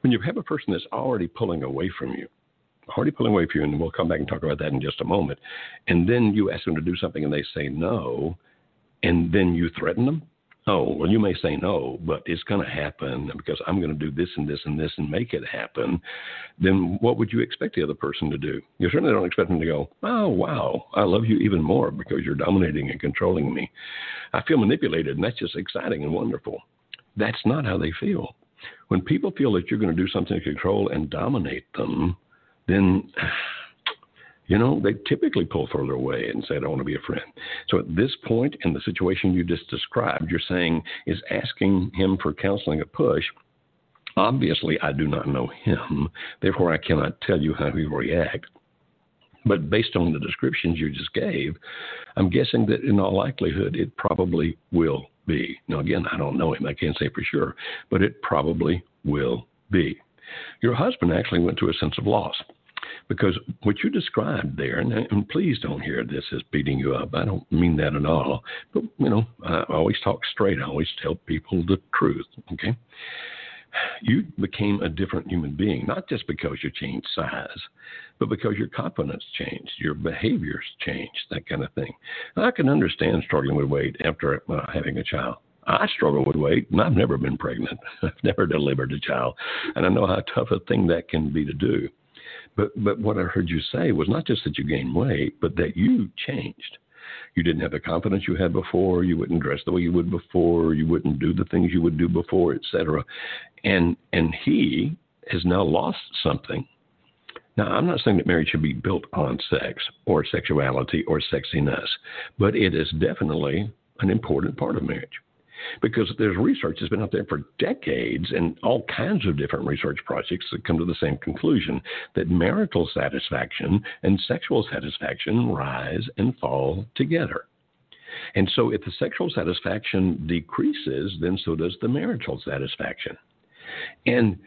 When you have a person that's already pulling away from you, already pulling away from you, and we'll come back and talk about that in just a moment, and then you ask them to do something and they say no, and then you threaten them. Oh, well, you may say no, but it's going to happen because I'm going to do this and this and this and make it happen. Then what would you expect the other person to do? You certainly don't expect them to go, oh, wow, I love you even more because you're dominating and controlling me. I feel manipulated, and that's just exciting and wonderful. That's not how they feel. When people feel that you're going to do something to control and dominate them, then you know, they typically pull further away and say, I don't want to be a friend. So at this point in the situation you just described, you're saying, is asking him for counseling a push? Obviously, I do not know him. Therefore, I cannot tell you how he will react. But based on the descriptions you just gave, I'm guessing that in all likelihood, it probably will be. Now, again, I don't know him. I can't say for sure, but it probably will be. your husband actually went through a sense of loss. Because what you described there, and, and please don't hear this as beating you up. I don't mean that at all. But, you know, I always talk straight. I always tell people the truth. Okay? You became a different human being, not just because you changed size, but because your confidence changed, your behaviors changed, that kind of thing. I can understand struggling with weight after uh, having a child. I struggle with weight, and I've never been pregnant. I've never delivered a child, and I know how tough a thing that can be to do. But but what I heard you say was not just that you gained weight, but that you changed. You didn't have the confidence you had before. You wouldn't dress the way you would before. You wouldn't do the things you would do before, etc. And and he has now lost something. Now, I'm not saying that marriage should be built on sex or sexuality or sexiness, but it is definitely an important part of marriage because there's research that's been out there for decades and all kinds of different research projects that come to the same conclusion that marital satisfaction and sexual satisfaction rise and fall together. And so if the sexual satisfaction decreases, then so does the marital satisfaction. And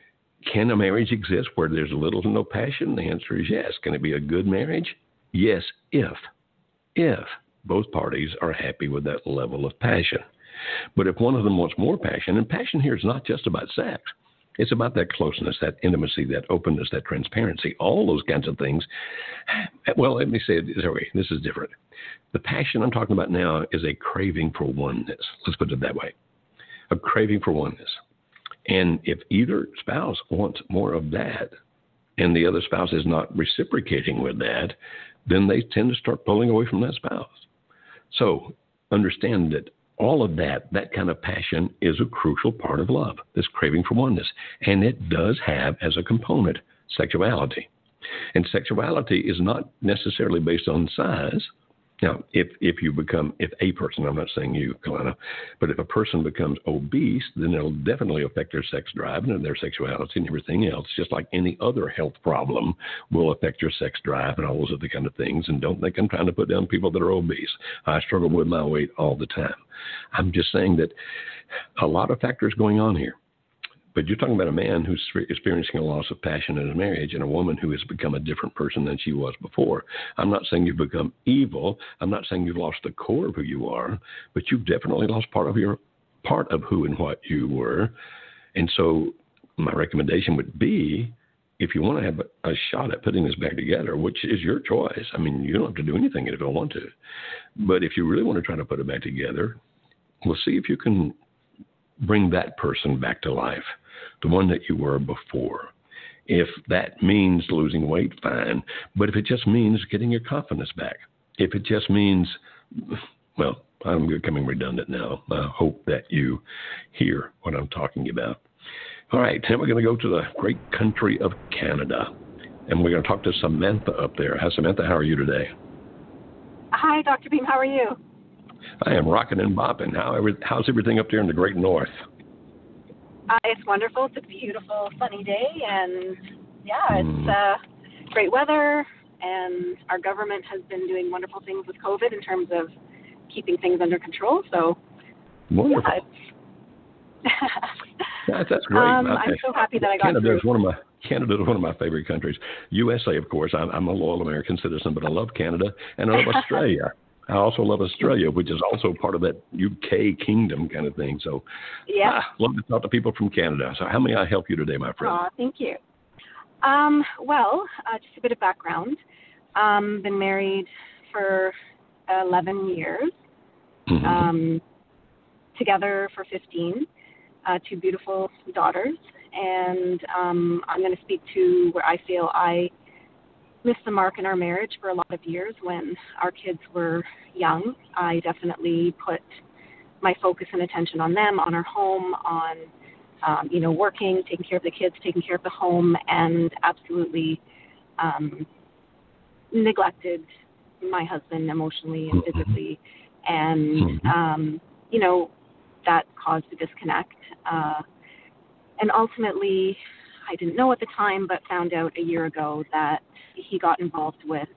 can a marriage exist where there's little to no passion? The answer is yes. Can it be a good marriage? Yes, if if both parties are happy with that level of passion. But if one of them wants more passion, and passion here is not just about sex, it's about that closeness, that intimacy, that openness, that transparency, all those kinds of things. Well, let me say it this way. This is different. The passion I'm talking about now is a craving for oneness. Let's put it that way. A craving for oneness. And if either spouse wants more of that and the other spouse is not reciprocating with that, then they tend to start pulling away from that spouse. So understand that all of that, that kind of passion is a crucial part of love, this craving for oneness. And it does have as a component sexuality. And sexuality is not necessarily based on size, now, if if you become if a person, I'm not saying you, Kalana, but if a person becomes obese, then it'll definitely affect their sex drive and their sexuality and everything else. Just like any other health problem will affect your sex drive and all those other kind of things. And don't think I'm trying to put down people that are obese. I struggle with my weight all the time. I'm just saying that a lot of factors going on here. But you're talking about a man who's experiencing a loss of passion in his marriage and a woman who has become a different person than she was before. I'm not saying you've become evil. I'm not saying you've lost the core of who you are, but you've definitely lost part of your part of who and what you were. And so my recommendation would be if you want to have a shot at putting this back together, which is your choice. I mean, you don't have to do anything if you don't want to. But if you really want to try to put it back together, we'll see if you can bring that person back to life the one that you were before. If that means losing weight, fine. But if it just means getting your confidence back, if it just means, well, I'm becoming redundant now. I hope that you hear what I'm talking about. All right, now we're going to go to the great country of Canada. And we're going to talk to Samantha up there. Hi, Samantha. How are you today? Hi, Dr. Beam. How are you? I am rocking and bopping. How, how's everything up there in the great north? Uh, it's wonderful. It's a beautiful, sunny day, and yeah, it's hmm. uh, great weather. And our government has been doing wonderful things with COVID in terms of keeping things under control. So, wonderful. Yeah, that's, that's great. Um, I'm so happy that I got Canada is one of my Canada is one of my favorite countries. USA, of course. I'm, I'm a loyal American citizen, but I love Canada and I love Australia. I also love Australia, which is also part of that UK kingdom kind of thing. So, yeah, ah, love to talk to people from Canada. So, how may I help you today, my friend? Aw, thank you. Um, well, uh, just a bit of background. Um, been married for 11 years. Mm-hmm. Um, together for 15. Uh, two beautiful daughters, and um, I'm going to speak to where I feel I missed the mark in our marriage for a lot of years when our kids were young. I definitely put my focus and attention on them, on our home, on um, you know working, taking care of the kids, taking care of the home, and absolutely um, neglected my husband emotionally and Mm-hmm. physically, and um, you know that caused a disconnect. Uh, and ultimately, I didn't know at the time, but found out a year ago that he got involved with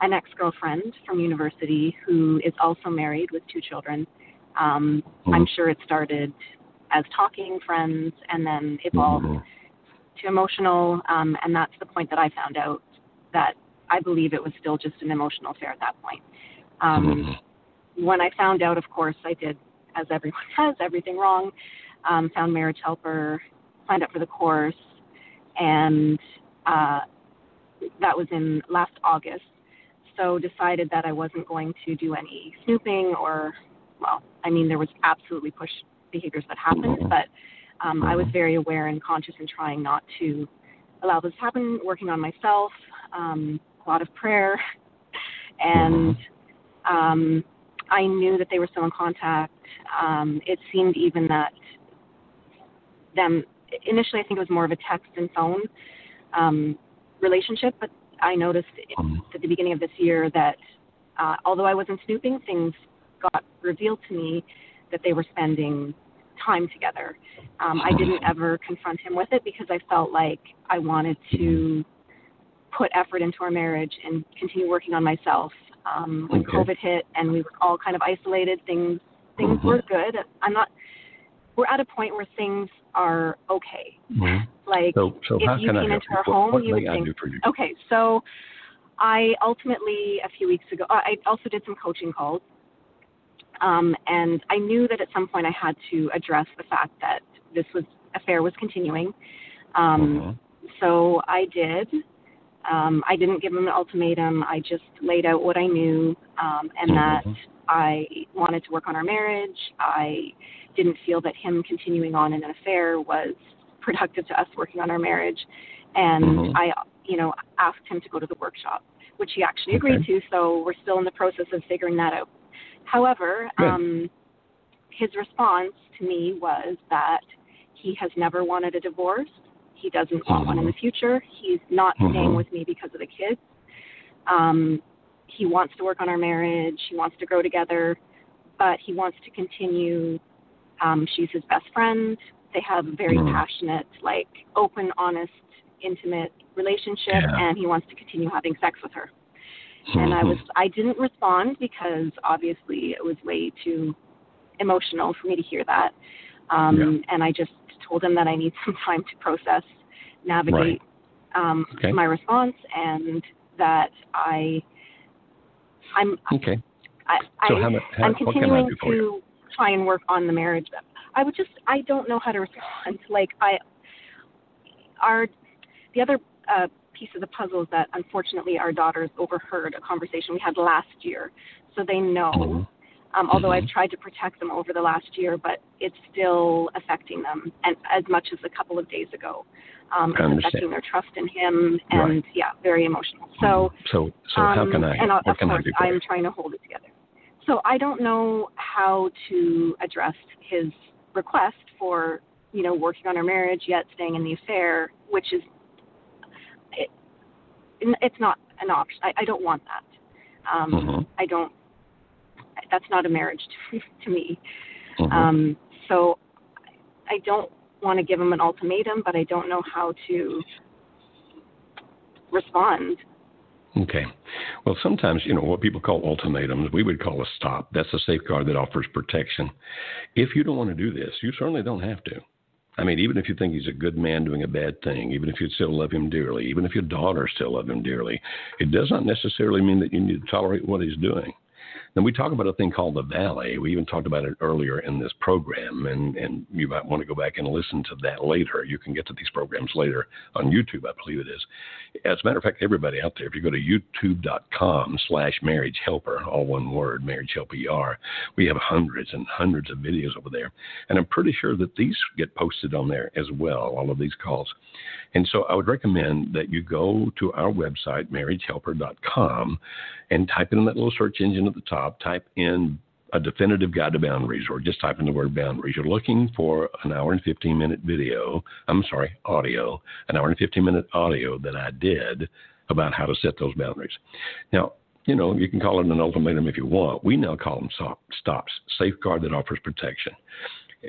an ex girlfriend from university who is also married with two children. Um, Mhm. I'm sure it started as talking friends and then evolved to emotional, um, and that's the point that I found out that I believe it was still just an emotional affair at that point. Um, Mm-hmm. When I found out, of course, I did, as everyone does, everything wrong. Um, found Marriage Helper, signed up for the course, and uh, that was in last August. So decided that I wasn't going to do any snooping or, well, I mean, there was absolutely push behaviors that happened, but um, I was very aware and conscious in trying not to allow this to happen, working on myself, um, a lot of prayer, and um, I knew that they were still in contact. Um, it seemed even that them initially, I think it was more of a text and phone um, relationship, but I noticed at the beginning of this year that uh, although I wasn't snooping, things got revealed to me that they were spending time together. Um, I didn't ever confront him with it because I felt like I wanted to put effort into our marriage and continue working on myself. Um, when Okay. COVID hit and we were all kind of isolated, things things were good. I'm not. We're at a point where things are okay. Mhm. Like So, so if how you can came into our home, what you would I think, you? okay, so I ultimately a few weeks ago, I also did some coaching calls, um, and I knew that at some point I had to address the fact that this was affair was continuing. Um, So I did. Um, I didn't give him an ultimatum. I just laid out what I knew, um, and that I wanted to work on our marriage. I didn't feel that him continuing on in an affair was productive to us working on our marriage, and Mhm. I, you know, asked him to go to the workshop, which he actually agreed Okay. to. So we're still in the process of figuring that out. However, Good. um, his response to me was that he has never wanted a divorce. He doesn't want one in the future. He's not staying Mhm. with me because of the kids. Um, he wants to work on our marriage. He wants to grow together, but he wants to continue. Um, she's his best friend. They have a very Mhm. passionate, like open, honest, intimate relationship, Yeah. and he wants to continue having sex with her. And I was I didn't respond because obviously it was way too emotional for me to hear that. Um, And I just told him that I need some time to process, navigate um, Okay. my response, and that I I'm Okay. I, So I how how- I'm what can I continuing do for you? to try and work on the marriage. I would just I don't know how to respond. Like I our the other uh, piece of the puzzle is that unfortunately our daughters overheard a conversation we had last year, so they know. Mm-hmm. Um, although I've tried to protect them over the last year, but it's still affecting them, and as much as a couple of days ago, um, it's affecting their trust in him, and Right. yeah, very emotional. So So, so how um, can I And of I course, do for I'm trying to hold it together. So I don't know how to address his request for you know working on our marriage yet staying in the affair, which is it, it's not an option. I, I don't want that. Um, Mhm. I don't. That's not a marriage to, to me. Mhm. Um, so I don't want to give him an ultimatum, but I don't know how to respond. Okay. Well, sometimes, you know, what people call ultimatums, we would call a stop. That's a safeguard that offers protection. If you don't want to do this, you certainly don't have to. I mean, even if you think he's a good man doing a bad thing, even if you still love him dearly, even if your daughter still love him dearly, it does not necessarily mean that you need to tolerate what he's doing. Then we talk about a thing called the valley. We even talked about it earlier in this program, and, and you might want to go back and listen to that later. You can get to these programs later on YouTube, I believe it is. As a matter of fact, everybody out there, if you go to youtube.com slash marriage helper, all one word, marriage helper, we have hundreds and hundreds of videos over there. And I'm pretty sure that these get posted on there as well, all of these calls. And so I would recommend that you go to our website, marriagehelper.com, and type in that little search engine at the top, type in a definitive guide to boundaries, or just type in the word boundaries. You're looking for an hour and 15 minute video, I'm sorry, audio, an hour and 15 minute audio that I did about how to set those boundaries. Now, you know, you can call it an ultimatum if you want. We now call them stop, stops, safeguard that offers protection.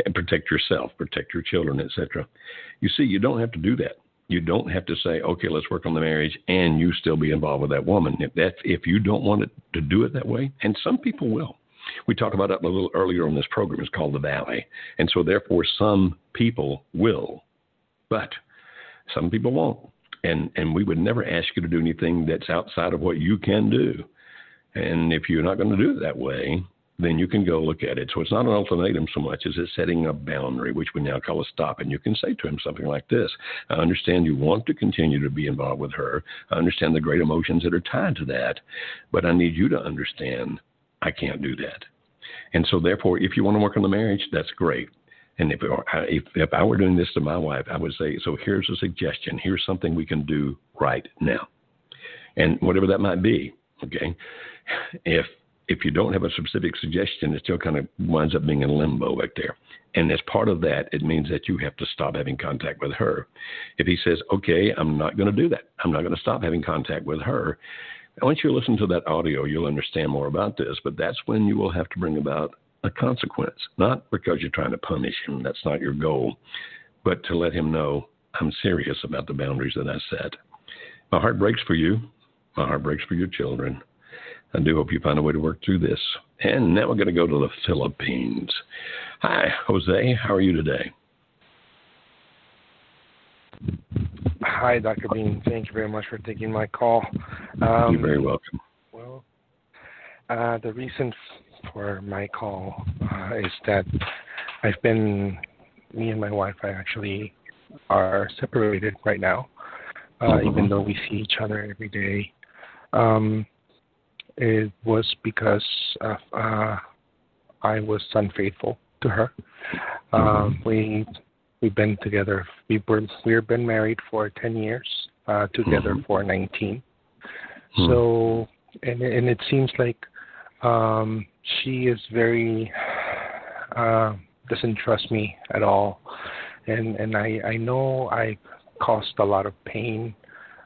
And protect yourself, protect your children, etc. You see, you don't have to do that. You don't have to say, okay, let's work on the marriage, and you still be involved with that woman. If that, if you don't want it to do it that way, and some people will. We talked about it a little earlier on this program. It's called the Valley, and so therefore some people will. But Some people won't. And and we would never ask you to do anything that's outside of what you can do. And if you're not going to do it that way, then you can go look at it. So it's not an ultimatum so much as it's setting a boundary, which we now call a stop. And you can say to him something like this I understand you want to continue to be involved with her. I understand the great emotions that are tied to that, but I need you to understand I can't do that. And so, therefore, if you want to work on the marriage, that's great. And if, if if I were doing this to my wife, I would say, so here's a suggestion. Here's something we can do right now, and whatever that might be. Okay, if if you don't have a specific suggestion, it still kind of winds up being in limbo back there. And as part of that, it means that you have to stop having contact with her. If he says, okay, I'm not going to do that, I'm not going to stop having contact with her. Once you listen to that audio, you'll understand more about this, but that's when you will have to bring about a consequence, not because you're trying to punish him, that's not your goal, but to let him know I'm serious about the boundaries that I set. My heart breaks for you. My heart breaks for your children. I do hope you find a way to work through this. And now we're going to go to the Philippines. Hi, Jose. How are you today? Hi, Dr. Beam. Thank you very much for taking my call. Um, You're very welcome. Well, uh, the reason for my call uh, is that I've been, me and my wife, I actually are separated right now, uh, mm-hmm. even though we see each other every day. Um, it was because of, uh, I was unfaithful to her. Um, we we've been together. We were we've been married for ten years. Uh, together mm-hmm. for 19 mm-hmm. So and and it seems like um, she is very uh, doesn't trust me at all, and and I I know I caused a lot of pain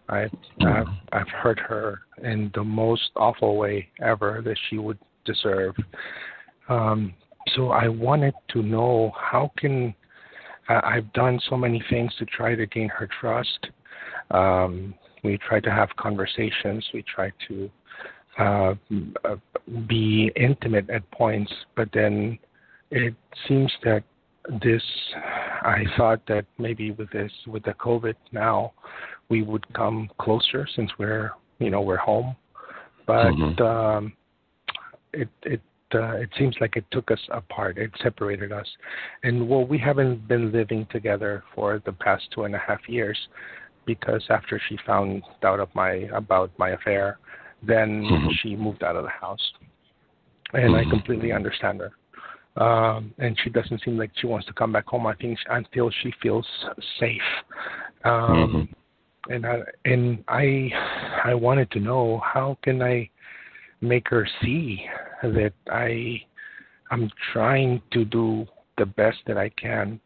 I've, I've I've hurt her in the most awful way ever that she would deserve. Um, so I wanted to know how can uh, I've done so many things to try to gain her trust. Um, we try to have conversations. We try to uh, be intimate at points, but then it seems that this I thought that maybe with this with the COVID now we would come closer since we're you know we're home, but mm-hmm. um, it it uh, it seems like it took us apart. It separated us, and well, we haven't been living together for the past two and a half years because after she found out of my about my affair, then mm-hmm. she moved out of the house, and mm-hmm. I completely understand her. Um, and she doesn't seem like she wants to come back home. I think until she feels safe. Um, mm-hmm and I and I I wanted to know how can I make her see that I I'm trying to do the best that I can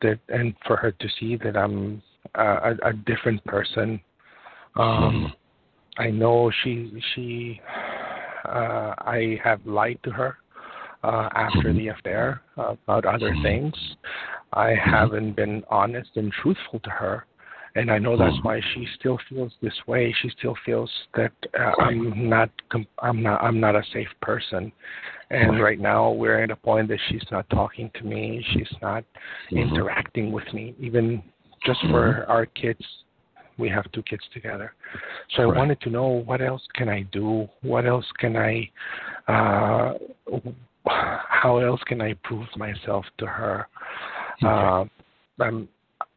that and for her to see that I'm a, a different person. Um, I know she she uh, I have lied to her uh, after the affair about other things. I haven't been honest and truthful to her and I know that's mm-hmm. why she still feels this way. She still feels that uh, I'm not I'm not I'm not a safe person. And right now we're at a point that she's not talking to me. She's not mm-hmm. interacting with me. Even just mm-hmm. for our kids, we have two kids together. So I right. wanted to know what else can I do? What else can I? Uh, how else can I prove myself to her? Okay. Uh, I'm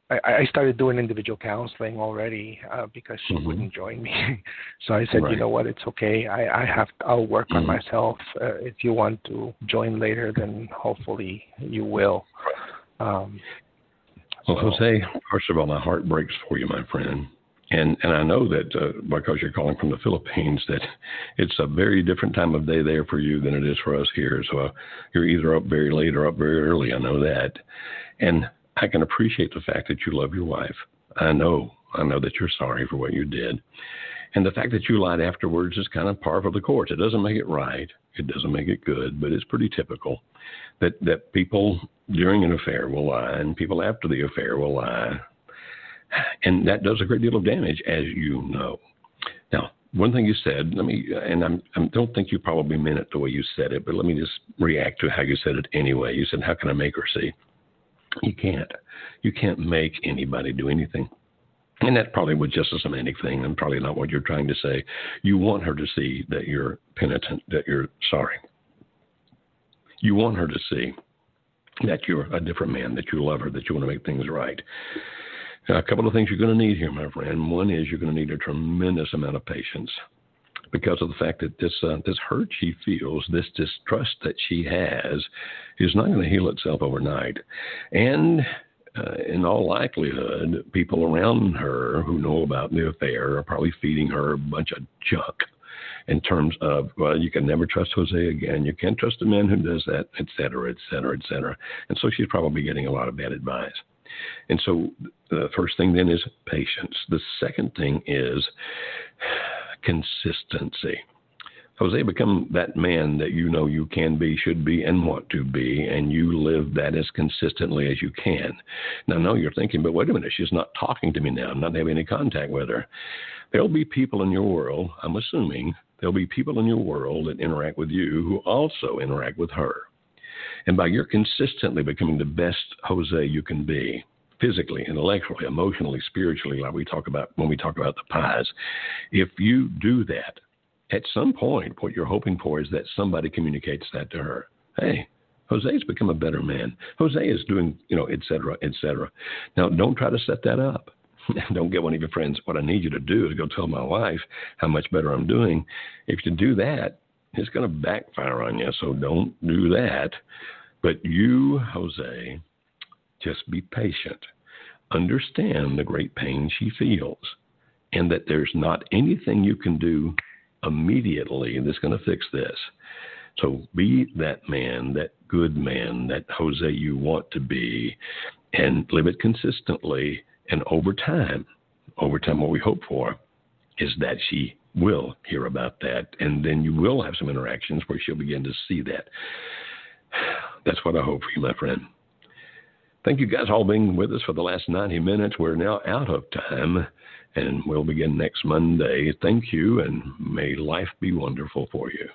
I, I started doing individual counseling already uh, because she mm-hmm. wouldn't join me. so I said, right. you know what, it's okay. I, I have I'll work mm-hmm. on myself. Uh, if you want to join later, then hopefully you will. Um, well, so. Jose, first of all, my heart breaks for you, my friend. And and I know that uh, because you're calling from the Philippines, that it's a very different time of day there for you than it is for us here. So uh, you're either up very late or up very early. I know that. And I can appreciate the fact that you love your wife. I know, I know that you're sorry for what you did. And the fact that you lied afterwards is kind of par for the course. It doesn't make it right. It doesn't make it good, but it's pretty typical that, that people during an affair will lie and people after the affair will lie. And that does a great deal of damage, as you know. Now, one thing you said, let me, and I'm, I don't think you probably meant it the way you said it, but let me just react to how you said it anyway. You said, How can I make her see? You can't. You can't make anybody do anything. And that probably was just a semantic thing and probably not what you're trying to say. You want her to see that you're penitent, that you're sorry. You want her to see that you're a different man, that you love her, that you want to make things right. a couple of things you're going to need here, my friend. One is you're going to need a tremendous amount of patience because of the fact that this uh, this hurt she feels, this distrust that she has, is not going to heal itself overnight, and uh, in all likelihood, people around her who know about the affair are probably feeding her a bunch of junk in terms of, well, you can never trust Jose again. You can't trust a man who does that, et cetera, et cetera, et cetera. And so she's probably getting a lot of bad advice. And so the first thing then is patience. The second thing is consistency. Jose, become that man that you know you can be, should be, and want to be, and you live that as consistently as you can. Now, I know you're thinking, but wait a minute, she's not talking to me now. I'm not having any contact with her. There'll be people in your world, I'm assuming, there'll be people in your world that interact with you who also interact with her. And by your consistently becoming the best Jose you can be, physically, intellectually, emotionally, spiritually, like we talk about when we talk about the pies, if you do that, at some point, what you're hoping for is that somebody communicates that to her. Hey, Jose's become a better man. Jose is doing, you know, et cetera, et cetera. Now, don't try to set that up. don't get one of your friends. What I need you to do is go tell my wife how much better I'm doing. If you do that, it's going to backfire on you. So don't do that. But you, Jose, just be patient. Understand the great pain she feels, and that there's not anything you can do immediately that's going to fix this. So be that man, that good man, that Jose you want to be, and live it consistently. And over time, over time, what we hope for is that she will hear about that, and then you will have some interactions where she'll begin to see that. That's what I hope for you, my friend. Thank you guys all being with us for the last 90 minutes. We're now out of time and we'll begin next Monday. Thank you, and may life be wonderful for you.